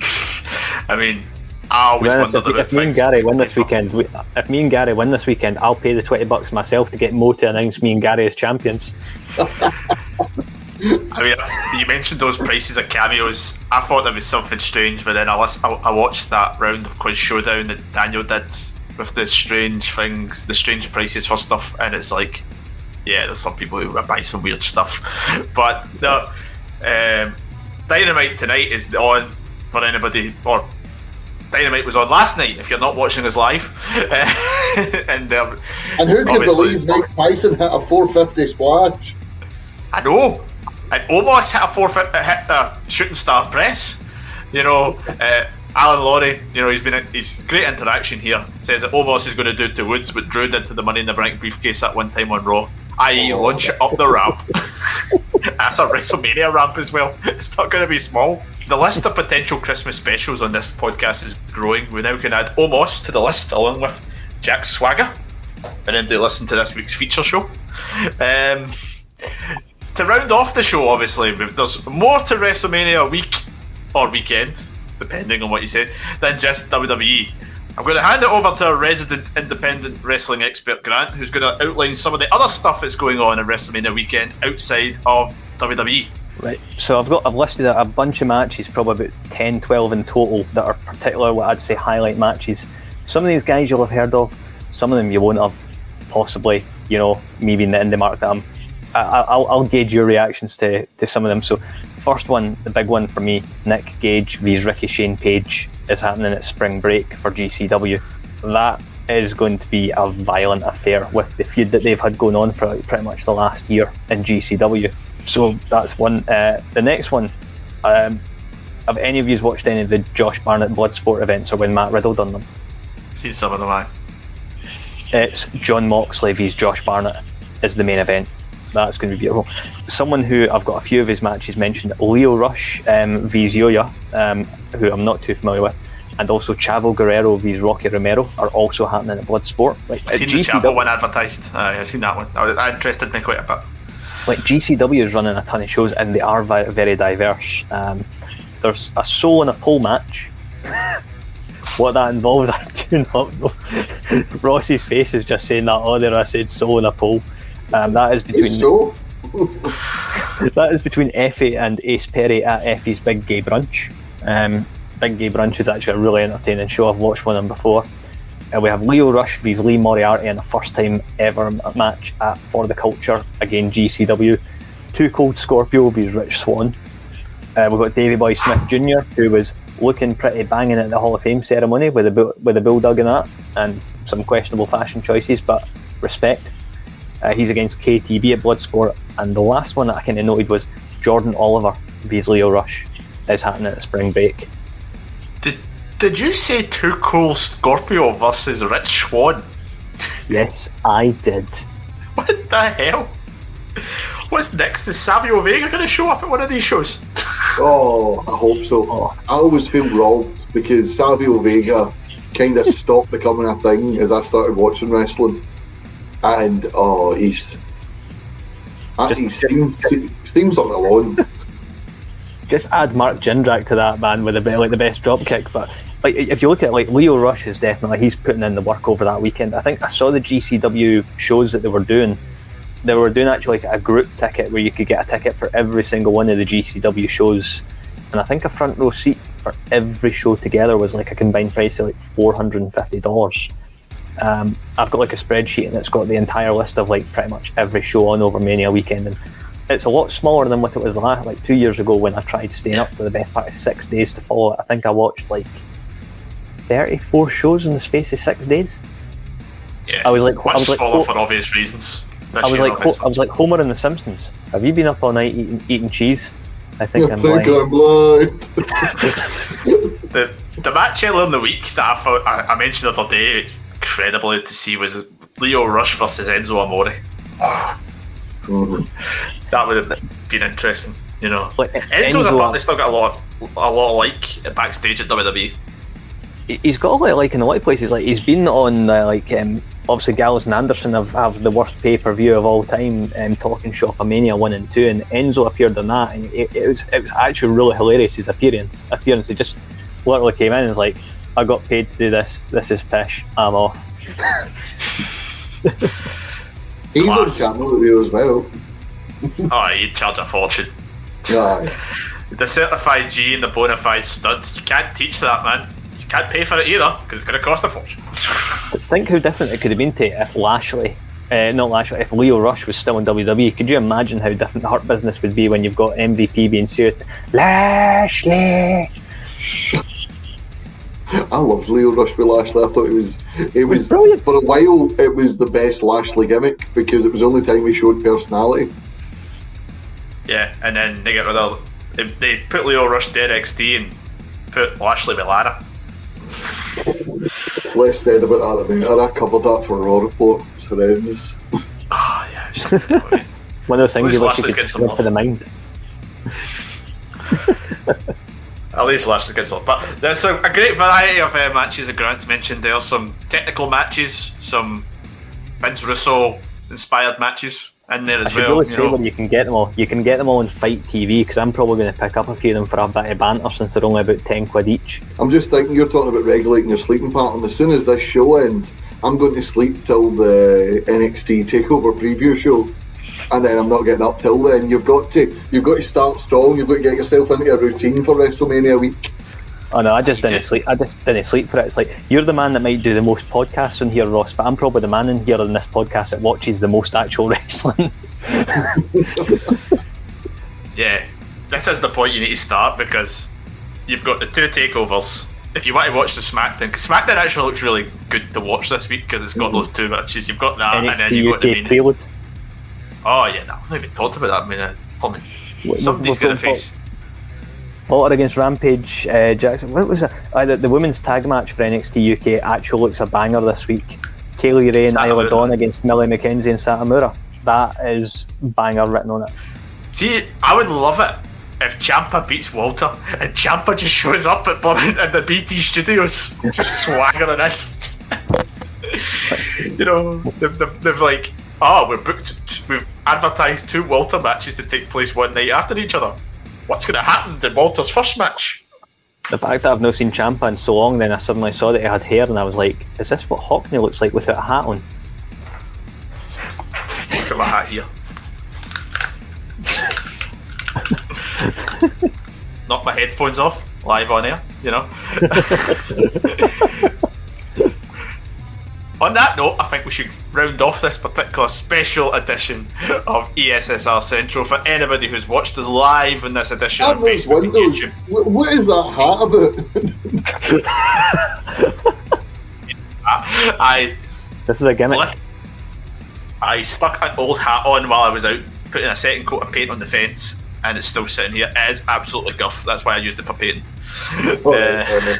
I mean, I always honest, wonder if, if me and Gary win this weekend, we, if me and Gary win this weekend, I'll pay the 20 bucks myself to get Mo to announce me and Gary as champions. I mean, you mentioned those prices of cameos. I thought there was something strange, but then I, list, I, I watched that round of Quiz Showdown that Daniel did with the strange things, the strange prices for stuff, and it's like, yeah, there's some people who buy some weird stuff. But no, um, Dynamite tonight is on for anybody, or Dynamite was on last night. If you're not watching us live, and um, And who can believe Mike Tyson hit a 450 splash? I know. And almost hit a four hit a shooting star press. You know, uh, Alan Laurie, you know, he's been he's great interaction here. Says that Omos is going to do it to Woods, but Drew did to the Money in the Bank briefcase that one time on Raw. I.e., Oh. launch it up the ramp. That's a WrestleMania ramp as well. It's not going to be small. The list of potential Christmas specials on this podcast is growing. We now can add Omos to the list along with Jack Swagger, and then to listen to this week's feature show. Um, to round off the show, obviously, there's more to WrestleMania week or weekend, depending on what you say, than just WWE. I'm going to hand it over to our resident independent wrestling expert, Grant, who's going to outline some of the other stuff that's going on in WrestleMania weekend outside of. WWE. Right. So I've got I've listed a bunch of matches, probably about 10, 12 in total, that are particular what I'd say highlight matches. Some of these guys you'll have heard of, some of them you won't have. Possibly, you know, me being the indie mark that I'm. I, I- I'll, I'll gauge your reactions to, to some of them. So, first one, the big one for me, Nick Gage vs Ricky Shane Page is happening at spring break for GCW. That is going to be a violent affair with the feud that they've had going on for like, pretty much the last year in GCW. So that's one. Uh, the next one, um, have any of you watched any of the Josh Barnett Bloodsport events or when Matt Riddle done them? Seen some of them, I. It's Jon Moxley vs Josh Barnett is the main event. That's going to be beautiful. Someone who I've got a few of his matches mentioned, Lio Rush um, vs Yoya, um, who I'm not too familiar with, and also Chavo Guerrero vs Rocky Romero are also happening at Bloodsport. Like I've seen the Chapel one advertised. Aye, I've seen that one. I That interested me quite a bit. like GCW is running a ton of shows and they are vi- very diverse. Um, there's a soul and a pole match. what that involves, I do not know. Ross's face is just saying that oh there I said soul and a pole. Um, that is between So, that is between Effy and Ace Perry at Effy's Big Gay Brunch. Um, Big Gay Brunch is actually a really entertaining show. I've watched one of them before. Uh, we have Lio Rush vs Lee Moriarty in a first time ever match at For the Culture, again GCW. Two Cold Scorpio vs Rich Swann. Uh, we've got Davey Boy Smith Jr., who was looking pretty banging at the Hall of Fame ceremony with a, with a bulldog and that, and some questionable fashion choices, but respect. Uh, he's against KTB at Bloodsport. And the last one that I kind of noted was Jordan Oliver vs Lio Rush is happening at spring break. Did Did you say Too Cool Scorpio versus Rich Swann? Yes, I did. What the hell? What's next? Is Savio Vega going to show up at one of these shows? oh, I hope so. Oh. I always feel robbed because Savio Vega kind of stopped becoming a thing as I started watching wrestling. And, oh, he's. uh, Just- he seems, seems like alone. Just add Mark Jindrak to that man with a bit like the best drop kick. But like if you look at like Lio Rush is definitely he's putting in the work over that weekend. I think I saw the GCW shows that they were doing. They were doing actually like a group ticket where you could get a ticket for every single one of the GCW shows, and I think a front row seat for every show together was like a combined price of like four hundred and fifty dollars. Um, I've got like a spreadsheet and it's got the entire list of like pretty much every show on over Mania weekend, and it's a lot smaller than what it was last, like two years ago when I tried staying up for the best part of six days to follow it. I think I watched like thirty-four shows in the space of six days. Yeah, I was like- much I was like- smaller for obvious reasons. I was year, like Ho- I was like Homer in The Simpsons. Have you been up all night eating, eating cheese? I I think I'm think lying. I'm blind. the the match earlier in the week that I thought I, I mentioned the other day, incredibly to see was Lio Rush versus Enzo Amore. That would have been interesting, you know. Like, Enzo's Enzo- apparently still got a lot, of, a lot of like backstage at. WWE. He- he's got a lot of like in a lot of places. Like he's been on uh, like um, obviously Gallows and Anderson have, have the worst pay per view of all time, um, talking Shopomania one and two, and Enzo appeared on that, and it, it was it was actually really hilarious. His appearance appearance, he just literally came in and was like, "I got paid to do this. This is pish. I'm off." He's on Class. camera review as well. oh, he'd charge a fortune. Aye. The certified G and the bona fide studs, you can't teach that, man. You can't pay for it either because it's going to cost a fortune. Think how different it could have been to if Lashley, uh, not Lashley, if Lio Rush was still in WWE. Could you imagine how different the Hurt business would be when you've got MVP being serious? Lashley! I loved Lio Rush with Lashley. I thought it was it was brilliant. for a while it was the best Lashley gimmick because it was the only time he showed personality. Yeah, and then they get rid of. They, they put Lio Rush to NXT and put Lashley with Lana. Less said about that the better. I covered that for a Raw Report. It's horrendous. Oh, yeah. It's, One of those things you least wish you could getting some skip love. for the mind. At least Lashley gets up. But there's a, a great variety of uh, matches, as Grant's mentioned there. Some technical matches, some Vince Russo inspired matches in there as I as should well. really you say know. where you can get them all. You can get them all on FITE TV because I'm probably going to pick up a few of them for a bit of banter since they're only about 10 quid each. I'm just thinking you're talking about regulating your sleeping pattern. As soon as this show ends, I'm going to sleep till the NXT Takeover preview show, and then I'm not getting up till then. You've got to you've got to start strong. You've got to get yourself into a routine for WrestleMania week. Oh no, I just didn't sleep. I just didn't sleep for it. It's like you're the man that might do the most podcasts in here, Ross, but I'm probably the man in here in this podcast that watches the most actual wrestling. Yeah, this is the point you need to start because you've got the two takeovers. If you want to watch the SmackDown, 'cause SmackDown actually looks really good to watch this week because it's got mm-hmm. those two matches. You've got that, and then you've got the UK main. prelude. Oh yeah, no, I've not even talked about that. I mean, uh, somebody's going to face. Fought against Rampage uh, Jackson. What was it? Uh, the, the women's tag match for NXT UK actually looks a banger this week. Kay Lee Ray and Isla Dawn against Millie McKenzie and Satomura. That is banger written on it. See, I would love it if Ciampa beats Walter and Ciampa just shows up at the BT studios, just swaggering in. you know, they've, they've, they've like, oh, we're booked, we've advertised two Walter matches to take place one night after each other. What's going to happen in Walter's first match? The fact that I've not seen Ciampa in so long, then I suddenly saw that he had hair, and I was like, "Is this what Hockney looks like without a hat on?" Look at my hat here. Knock my headphones off live on air, you know. on that note, I think we should round off this particular special edition of ESSR Central for anybody who's watched us live in this edition on Have those Facebook and. YouTube. Wh- What is that hat about? I This is a gimmick. Well, I stuck an old hat on while I was out putting a second coat of paint on the fence, and it's still sitting here. It is absolutely guff. That's why I used it for painting. Oh, Uh, oh,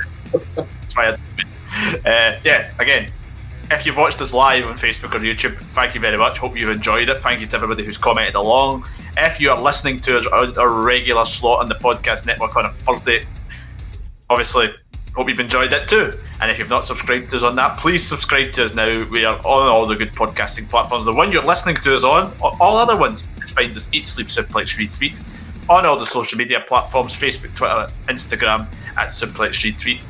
That's why I, uh, yeah, again, if you've watched us live on Facebook or YouTube, thank you very much. Hope you've enjoyed it. Thank you to everybody who's commented along. If you are listening to us on a regular slot on the podcast network on a Thursday, obviously, hope you've enjoyed it too. And if you've not subscribed to us on that, please subscribe to us now. We are on all the good podcasting platforms. The one you're listening to us on, all other ones, find us Eat Sleep Suplex Retweet on all the social media platforms Facebook, Twitter, Instagram at Suplex Retweet.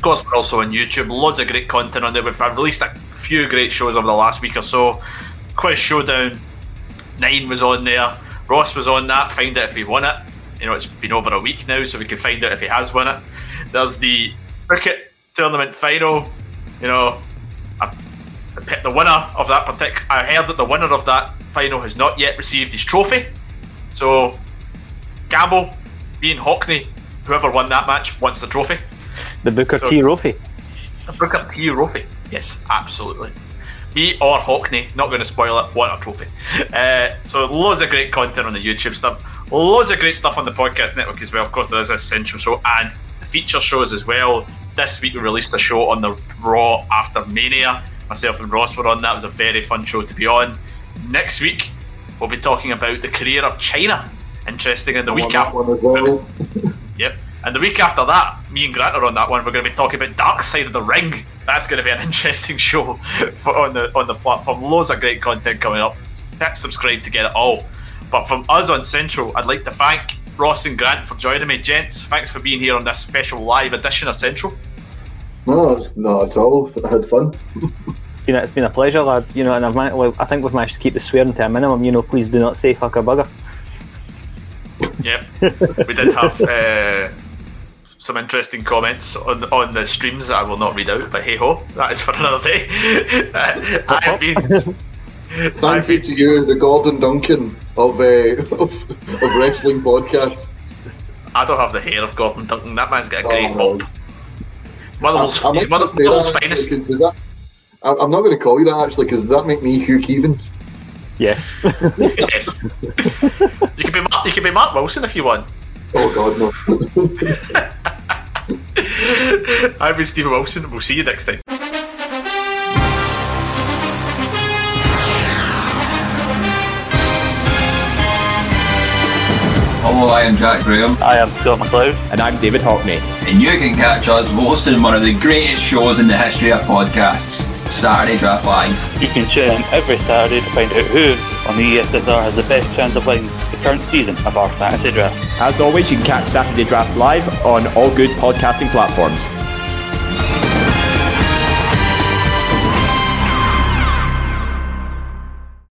Of course, we're also on YouTube. Loads of great content on there. We've released a few great shows over the last week or so. Quiz Showdown, Nine was on there. Ross was on that. Find out if he won it. You know, it's been over a week now, so we can find out if he has won it. There's the cricket tournament final. You know, I, I picked the winner of that particular. I heard that the winner of that final has not yet received his trophy. So, Gamble, being Hockney, whoever won that match wants the trophy. The Booker So- T. Rofi. The Booker T Trophy. Yes, absolutely. Me or Hockney, not going to spoil it, want a trophy. Uh, so loads of great content on the YouTube stuff. Loads of great stuff on the podcast network as well. Of course, there is a central show and the feature shows as well. This week we released a show on the Raw after Mania. Myself and Ross were on that. It was a very fun show to be on. Next week we'll be talking about the career of Chyna. Interesting. in the I week want after, one as well. Yep. And the week after that, me and Grant are on that one. We're going to be talking about Dark Side of the Ring. That's going to be an interesting show for, on the on the platform. Loads of great content coming up. Hit subscribe to get it all. But from us on Central, I'd like to thank Ross and Grant for joining me, gents. Thanks for being here on this special live edition of Central. No, it's not at all. I had fun. it's been it's been a pleasure, lad. You know, and I've man- well, I think we've managed to keep the swearing to a minimum. You know, please do not say fuck a bugger. Yep, we did have uh, some interesting comments on on the streams that I will not read out. But hey ho, that is for another day. uh, I have been. Thank I've you been to you, the Gordon Duncan of uh, of, of wrestling podcasts. I don't have the hair of Gordon Duncan. That man's got a great Oh, bob. Motherwell's, I- I he's might mother, not say Motherwell's that, finest. because does that, I- I'm not going to call you that actually, because does that make me Hugh Keevins? Yes. yes. you can be Mark, you can be Mark Wilson if you want. Oh God, no. I've been Stephen Wilson. We'll see you next time. Hello, I am Jack Graham, I am Scott McLeod. And I'm David Hockney. and you can catch us hosting one of the greatest shows in the history of podcasts, Saturday Draft Live. You can tune in every Saturday to find out who the E ESSR has the best chance of winning the current season of our fantasy draft. As always, you can catch Saturday Draft live on all good podcasting platforms.